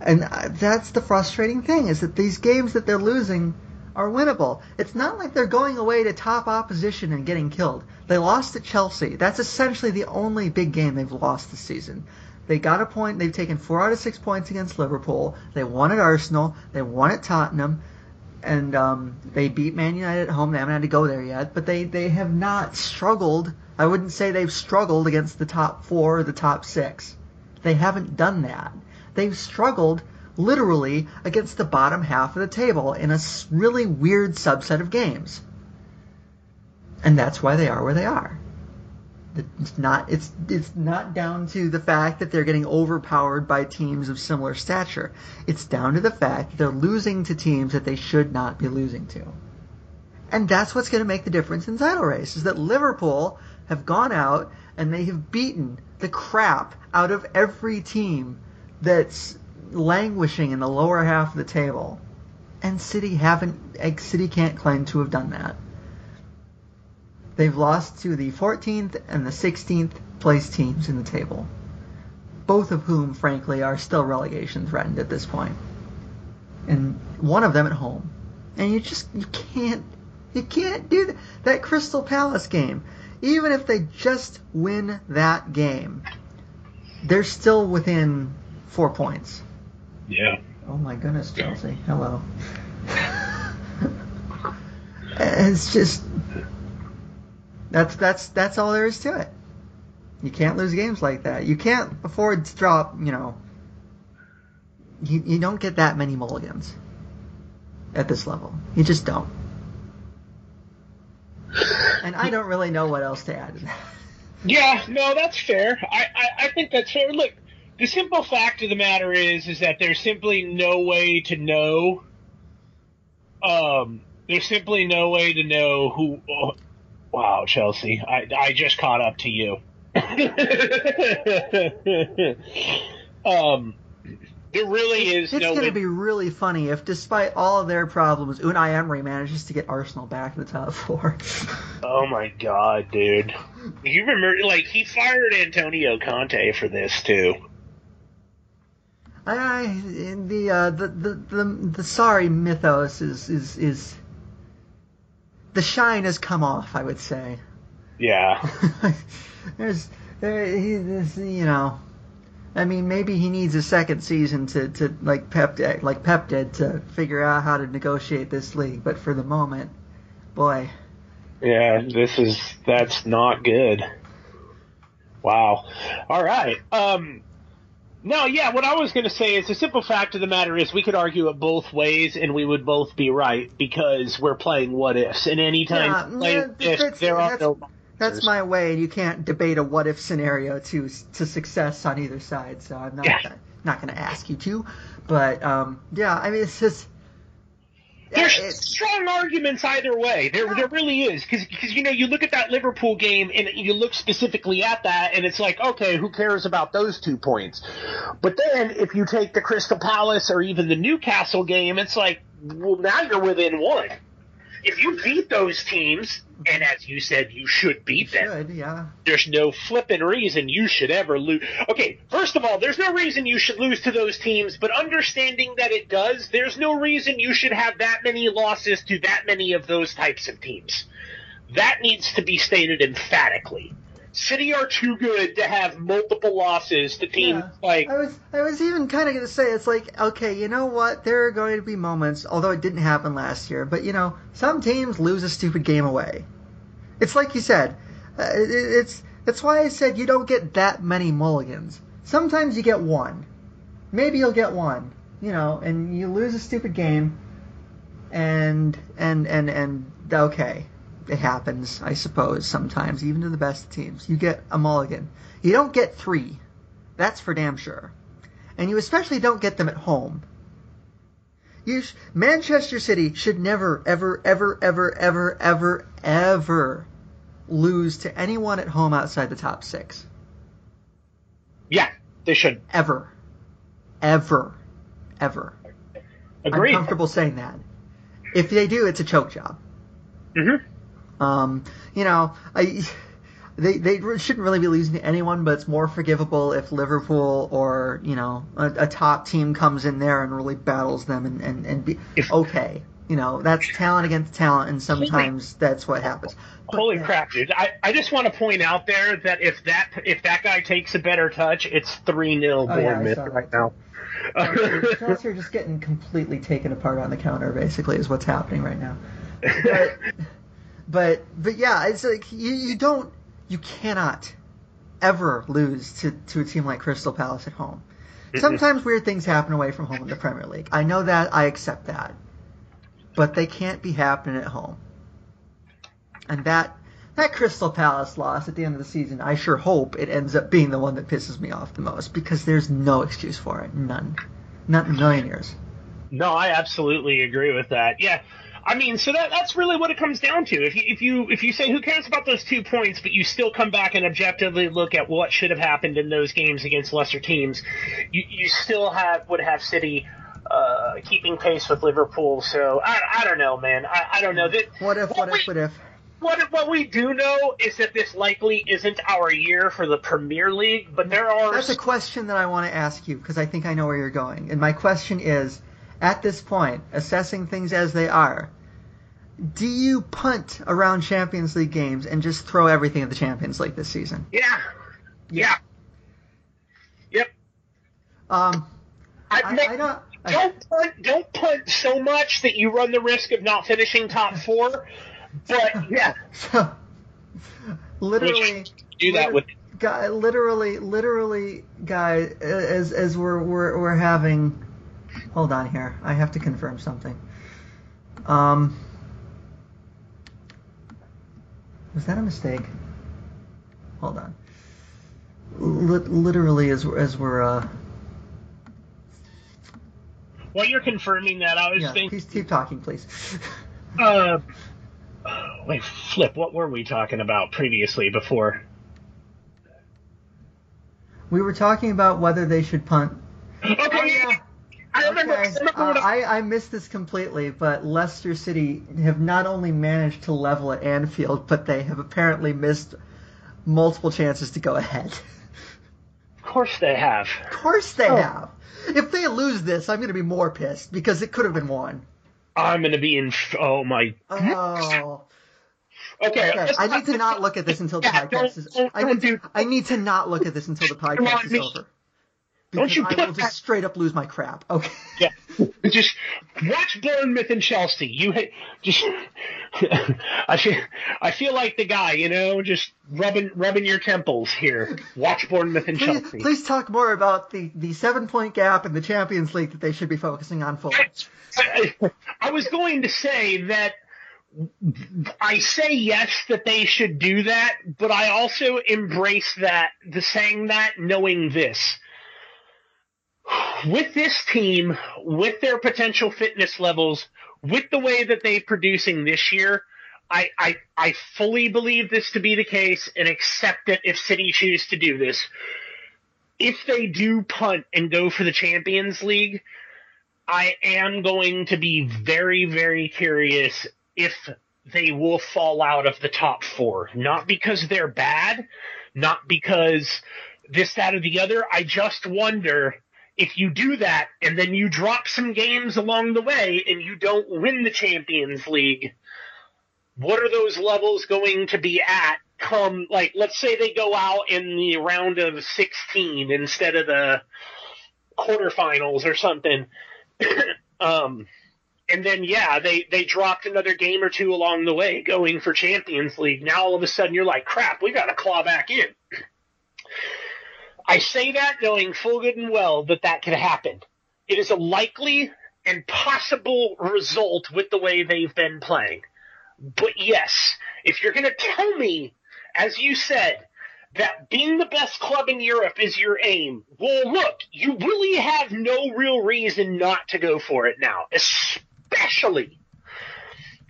and uh, that's the frustrating thing is that these games that they're losing are winnable. It's not like they're going away to top opposition and getting killed. They lost to Chelsea. That's essentially the only big game they've lost this season. They got a point. They've taken four out of six points against Liverpool. They won at Arsenal. They won at Tottenham. And um, they beat Man United at home. They haven't had to go there yet, but they, they have not struggled. I wouldn't say they've struggled against the top four or the top six. They haven't done that. They've struggled literally against the bottom half of the table in a really weird subset of games. And that's why they are where they are. It's not it's it's not down to the fact that they're getting overpowered by teams of similar stature. It's down to the fact that they're losing to teams that they should not be losing to. And that's what's going to make the difference in title race is that Liverpool have gone out and they have beaten the crap out of every team that's languishing in the lower half of the table, and City haven't. City can't claim to have done that. They've lost to the 14th and the 16th place teams in the table, both of whom, frankly, are still relegation threatened at this point, and one of them at home. And you just you can't you can't do that. That Crystal Palace game, even if they just win that game, they're still within four points. Yeah. Oh my goodness, Chelsea. Hello. it's just that's that's that's all there is to it. You can't lose games like that. You can't afford to drop, you know. You you don't get that many mulligans at this level. You just don't. And I don't really know what else to add to that. Yeah, no, that's fair. I, I, I think that's fair. Look, the simple fact of the matter is, is that there's simply no way to know. Um, there's simply no way to know who. Oh, wow, Chelsea, I, I just caught up to you. um, there really is It's no going to be really funny if, despite all of their problems, Unai Emery manages to get Arsenal back in the top four. Oh my god, dude! You remember, like he fired Antonio Conte for this too. I, the, uh, the the the the Sarri mythos is is is the shine has come off. I would say. Yeah. There's there he this, you know. I mean, maybe he needs a second season to, to like Pep did- like Pep did to figure out how to negotiate this league. But for the moment, boy, Yeah, this is that's not good. Wow. All right. Um no, yeah, what I was going to say is the simple fact of the matter is we could argue it both ways and we would both be right because we're playing what ifs. And anytime Yeah, you yeah, ifs, that's- there are that's- no that's my way, and you can't debate a what if scenario to to success on either side. So I'm not Yeah. gonna, not going to ask you to. But um, yeah, I mean, it's just. There's strong arguments either way. There, there really is, because you know you look at that Liverpool game and you look specifically at that, and it's like, okay, who cares about those two points? But then if you take the Crystal Palace or even the Newcastle game, it's like, well, now you're within one. If you beat those teams, and as you said, you should beat them should yeah. there's no flippin' reason you should ever lose. Okay, first of all, there's no reason you should lose to those teams, but understanding that it does, there's no reason you should have that many losses to that many of those types of teams. That needs to be stated emphatically. City are too good to have multiple losses to teams Yeah. like I was I was even kind of going to say it's like okay, you know what? There are going to be moments, although it didn't happen last year, but you know, some teams lose a stupid game away. It's like you said. Uh, it, it's it's why I said you don't get that many mulligans. Sometimes you get one. Maybe you'll get one, you know, and you lose a stupid game and and and and okay. It happens, I suppose, sometimes, even to the best teams. You get a mulligan. You don't get three. That's for damn sure. And you especially don't get them at home. You sh- Manchester City should never, ever, ever, ever, ever, ever, ever lose to anyone at home outside the top six. yeah, they should Ever. Ever. Ever. agree. I'm comfortable saying that. If they do, it's a choke job. Mhm. Um, you know, I they they shouldn't really be losing to anyone, but it's more forgivable if Liverpool or you know a, a top team comes in there and really battles them and and and be If- okay. You know, that's talent against talent, and sometimes that's what happens. But, Holy yeah, crap, dude! I, I just want to point out there that if that if that guy takes a better touch, it's three 0 Oh, yeah, I Bournemouth saw that. right now. Chelsea Chelsea are just getting completely taken apart on the counter. Basically, is what's happening right now. But but but yeah, it's like you, you don't you cannot ever lose to, to a team like Crystal Palace at home. Sometimes weird things happen away from home in the Premier League. I know that, I accept that. But they can't be happening at home. And that that Crystal Palace loss at the end of the season, I sure hope it ends up being the one that pisses me off the most because there's no excuse for it. None. Not in a million years. No, I absolutely agree with that. Yeah. I mean, so that that's really what it comes down to. If you if you if you say who cares about those two points, but you still come back and objectively look at what should have happened in those games against lesser teams, you you still have would have City uh, keeping pace with Liverpool. So I, I don't know, man. I, I don't know. That, What if? What we, if? What if? What, what we do know is that this likely isn't our year for the Premier League, but there are. That's a question that I want to ask you because I think I know where you're going. And my question is, at this point, assessing things as they are, do you punt around Champions League games and just throw everything at the Champions League this season? yeah, yeah, yep. Um, I, I, I don't. I, don't punt, don't punt so much that you run the risk of not finishing top four. But yeah, so, literally, do that with guy, literally, literally, guy, as as we're we're we're having. Hold on here. I have to confirm something. Um, was that a mistake? Hold on. Lit literally, as we're- as we're uh, while you're confirming that. I was yeah, thinking, please keep talking, please. uh, wait, flip. What were we talking about previously before? we were talking about whether they should punt. Okay, Oh, yeah. I remember. Okay, I remember uh, I- I, I missed this completely, but Leicester City have not only managed to level at Anfield, but they have apparently missed multiple chances to go ahead. of course they have. Of course they Oh. have. If they lose this, I'm going to be more pissed because it could have been won. I'm gonna be in. f- Oh my. Oh. Okay. Okay, let's I need to not look at this until the Yeah, podcast don't- is. don't- I need to, do- I need to not look at this until the podcast is over. Don't you I put will that- just straight up lose my crap. Okay. Yeah, just watch Bournemouth and Chelsea. You ha- just, I feel, I feel like the guy, you know, just rubbing, rubbing your temples here. Watch Bournemouth and Please, Chelsea. please talk more about the, the seven point gap in the Champions League that they should be focusing on fully. I, I was going to say that I say yes that they should do that, but I also embrace that the saying that knowing this. With this team, with their potential fitness levels, with the way that they're producing this year, I, I I fully believe this to be the case and accept it if City choose to do this. If they do punt and go for the Champions League, I am going to be very, very curious if they will fall out of the top four. Not because they're bad, not because this, that, or the other. I just wonder if you do that and then you drop some games along the way and you don't win the Champions League, what are those levels going to be at come, like, let's say they go out in the round of 16 instead of the quarterfinals or something. um, and then yeah, they they dropped another game or two along the way, going for Champions League. Now all of a sudden you're like, crap, we got to claw back in. I say that knowing full good and well that that could happen. It is a likely and possible result with the way they've been playing. But yes, if you're going to tell me, as you said, that being the best club in Europe is your aim. Well, look, you really have no real reason not to go for it now, especially,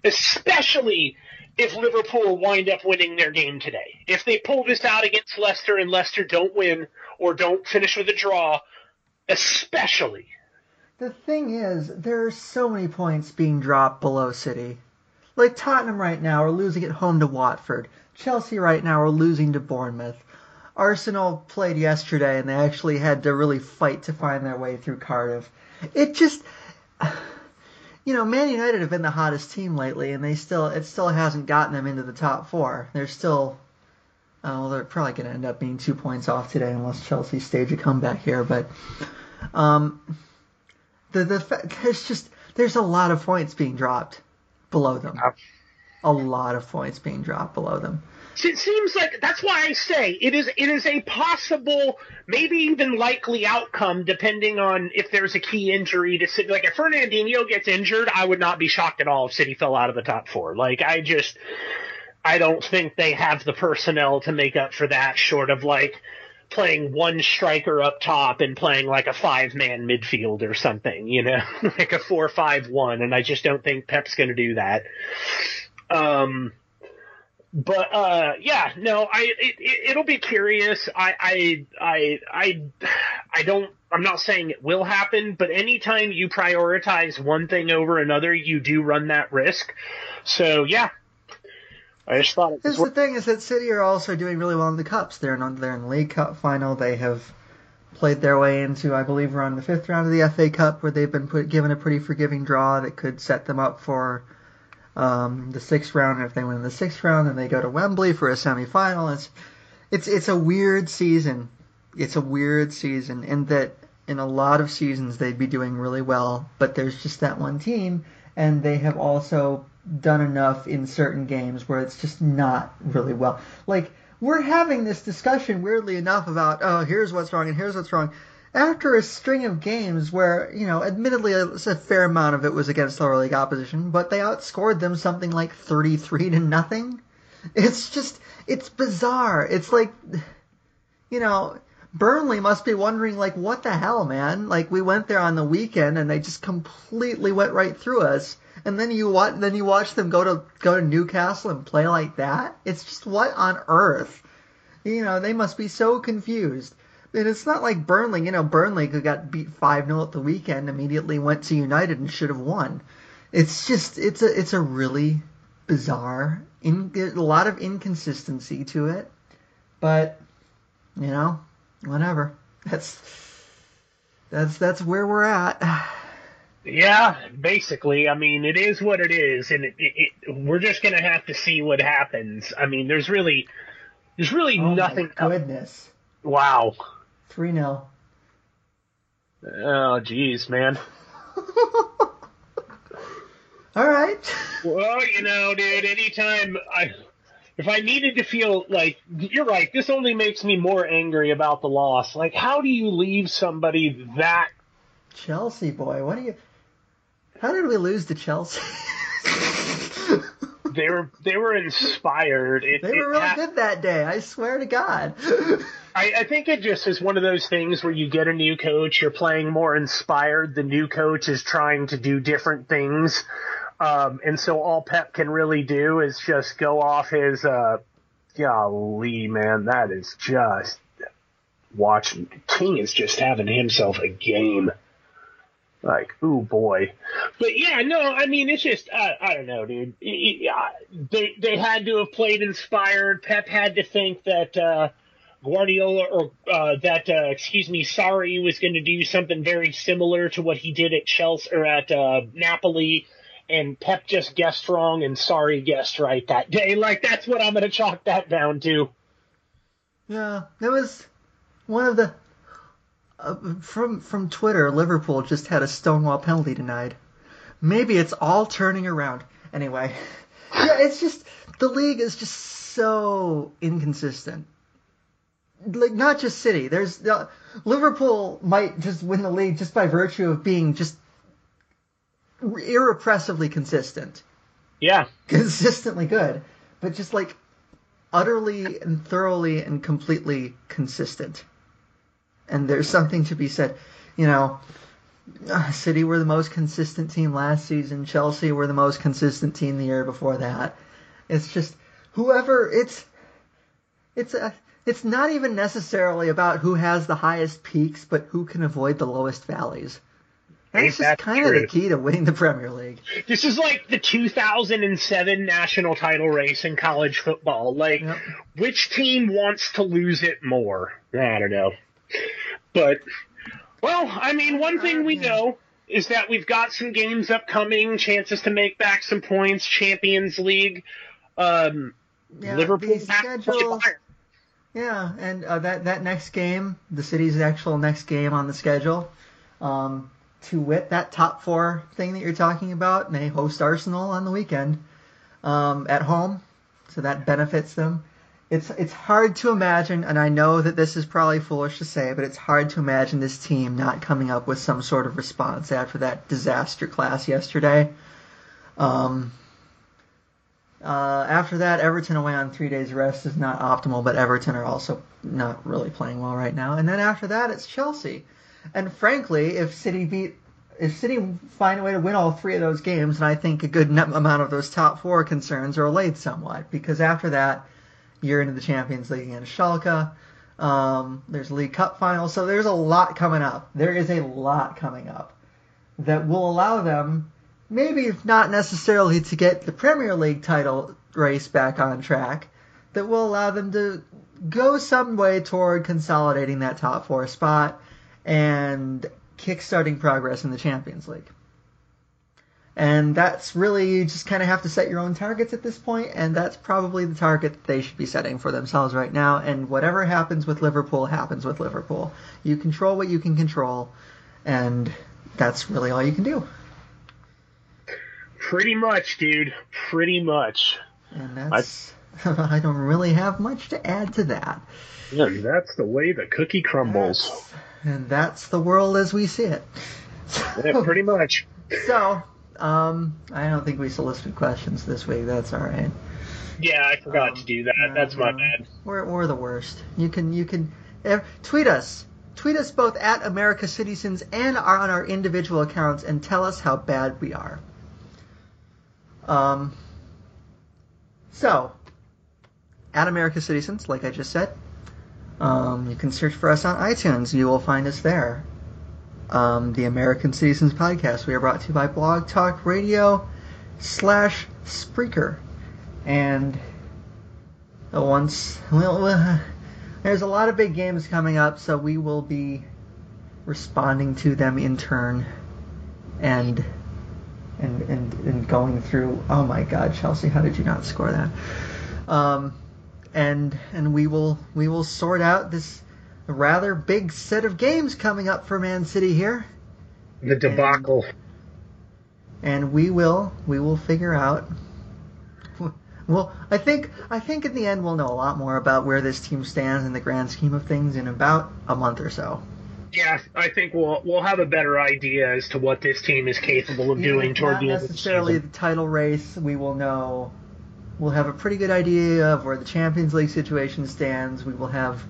especially if Liverpool wind up winning their game today. If they pull this out against Leicester and Leicester don't win or don't finish with a draw, especially. The thing is, there are so many points being dropped below City. Like Tottenham right now are losing at home to Watford. Chelsea right now are losing to Bournemouth. Arsenal played yesterday and they actually had to really fight to find their way through Cardiff. It just you know, Man United have been the hottest team lately and they still it still hasn't gotten them into the top 4. They're still uh, well, they're probably going to end up being 2 points off today unless Chelsea stage a comeback here, but um the the fa- there's just there's a lot of points being dropped below them. A lot of points being dropped below them. It seems like that's why I say it is it is a possible, maybe even likely outcome depending on if there's a key injury to City. Like if Fernandinho gets injured, I would not be shocked at all if City fell out of the top four. Like I just I don't think they have the personnel to make up for that short of like playing one striker up top and playing like a five man midfield or something, you know, like a four five one, and I just don't think Pep's going to do that. Um, but uh, yeah, no, I it, will be curious. I, I I I I don't. I'm not saying it will happen, but anytime you prioritize one thing over another, you do run that risk. So yeah, I just thought. It the thing is that City are also doing really well in the cups. They're in they're in the League Cup final. They have played their way into, I believe, around the fifth round of the FA Cup, where they've been put, given a pretty forgiving draw that could set them up for um, the sixth round. And if they win the sixth round, then they go to Wembley for a semi-final. It's it's it's a weird season. It's a weird season in that in a lot of seasons they'd be doing really well, but there's just that one team, and they have also done enough in certain games where it's just not really well. Like we're having this discussion weirdly enough about oh here's what's wrong and here's what's wrong after a string of games where, you know, admittedly a, a fair amount of it was against lower league opposition, but they outscored them something like 33 to nothing. It's just, it's bizarre. It's like, you know, Burnley must be wondering, like, what the hell, man? Like, we went there on the weekend and they just completely went right through us. And then you watch, then you watch them go to go to Newcastle and play like that. It's just what on earth? You know, they must be so confused. And it's not like Burnley, you know, Burnley who got beat 5 0 at the weekend immediately went to United and should have won. It's just, it's a, it's a really bizarre, in, a lot of inconsistency to it. But, you know, whatever. That's, that's, that's where we're at. Yeah, basically. I mean, it is what it is, and it, it, it, we're just gonna have to see what happens. I mean, there's really, there's really oh nothing. goodness! Wow. 3 0. Oh, jeez, man. All right. Well, you know, dude, anytime I. If I needed to feel like you're right, this only makes me more angry about the loss. Like, how do you leave somebody that Chelsea boy? What do you? How did we lose to Chelsea? they were they were inspired. It, they were really ha- good that day. I swear to God. I, I think it just is one of those things where you get a new coach, you're playing more inspired. The new coach is trying to do different things. Um, and so all Pep can really do is just go off his, uh, golly, man, that is just watching. King is just having himself a game. Like, ooh boy. But yeah, no, I mean, it's just, uh, I don't know, dude. They, they had to have played inspired. Pep had to think that, uh, Guardiola or uh, that uh, excuse me, Sarri was going to do something very similar to what he did at Chelsea or at uh, Napoli, and Pep just guessed wrong and Sarri guessed right that day. Like that's what I'm going to chalk that down to. Yeah, it was one of the uh, from from Twitter. Liverpool just had a stonewall penalty denied. Maybe it's all turning around. Anyway, yeah, it's just the league is just so inconsistent like not just City. There's uh, Liverpool might just win the league just by virtue of being just irrepressibly consistent. Yeah, consistently good, but just like utterly and thoroughly and completely consistent. And there's something to be said, you know. Uh, City were the most consistent team last season. Chelsea were the most consistent team the year before that. It's just whoever it's it's a it's not even necessarily about who has the highest peaks, but who can avoid the lowest valleys. That's just kind true. of the key to winning the Premier League. This is like the 2007 national title race in college football. Like, yep. which team wants to lose it more? I don't know. But, well, I mean, one thing we know is that we've got some games upcoming, chances to make back some points, Champions League. Um, yeah, Liverpool schedule, yeah, and uh, that that next game, the city's actual next game on the schedule, um, to wit, that top four thing that you're talking about, they host Arsenal on the weekend um, at home, so that benefits them. It's it's hard to imagine, and I know that this is probably foolish to say, but it's hard to imagine this team not coming up with some sort of response after that disaster class yesterday. Um, Uh, after that, Everton away on three days rest is not optimal, but Everton are also not really playing well right now. And then after that, it's Chelsea. And frankly, if City beat, if City find a way to win all three of those games, then I think a good amount of those top four concerns are allayed somewhat. Because after that, you're into the Champions League against Schalke. Um, there's League Cup final, so there's a lot coming up. There is a lot coming up that will allow them maybe if not necessarily to get the Premier League title race back on track, that will allow them to go some way toward consolidating that top four spot and kickstarting progress in the Champions League. And that's really, you just kind of have to set your own targets at this point, and that's probably the target that they should be setting for themselves right now. And whatever happens with Liverpool happens with Liverpool. You control what you can control, and that's really all you can do. Pretty much, dude. Pretty much. And that's. I, I don't really have much to add to that. Yeah, that's the way the cookie crumbles. That's, and that's the world as we see it. yeah, pretty much. So, um, I don't think we solicited questions this week. That's all right. Yeah, I forgot Um, to do that. uh, That's my bad. We're, we're the worst. You can you can tweet us. Tweet us both at America Cityzens and are on our individual accounts and tell us how bad we are. Um. So, at America Cityzens, like I just said, um, you can search for us on iTunes. You will find us there. Um, the American Cityzens Podcast. We are brought to you by Blog Talk Radio slash Spreaker. And once, well, uh, there's a lot of big games coming up, so we will be responding to them in turn and and and, and going through. Oh my God, Chelsea, how did you not score that? Um, and and we will we will sort out this rather big set of games coming up for Man City here, The debacle. and we will we will figure out. Well, I think I think in the end we'll know a lot more about where this team stands in the grand scheme of things in about a month or so. Yeah, I think we'll we'll have a better idea as to what this team is capable of doing Even toward the end of the necessarily the title race. We will know. We'll have a pretty good idea of where the Champions League situation stands. We will have.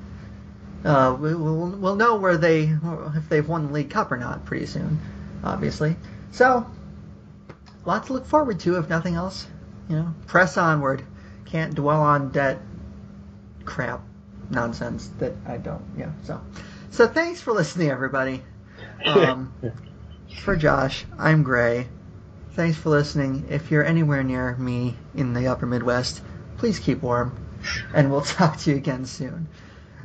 Uh, we, we'll, we'll know where they if they've won the League Cup or not pretty soon, obviously. So, a lot to look forward to, if nothing else. You know, press onward. Can't dwell on debt crap nonsense that I don't. Yeah. So, so thanks for listening, everybody. Um, for Josh, I'm Grey. Thanks for listening. If you're anywhere near me in the upper Midwest, please keep warm. And we'll talk to you again soon.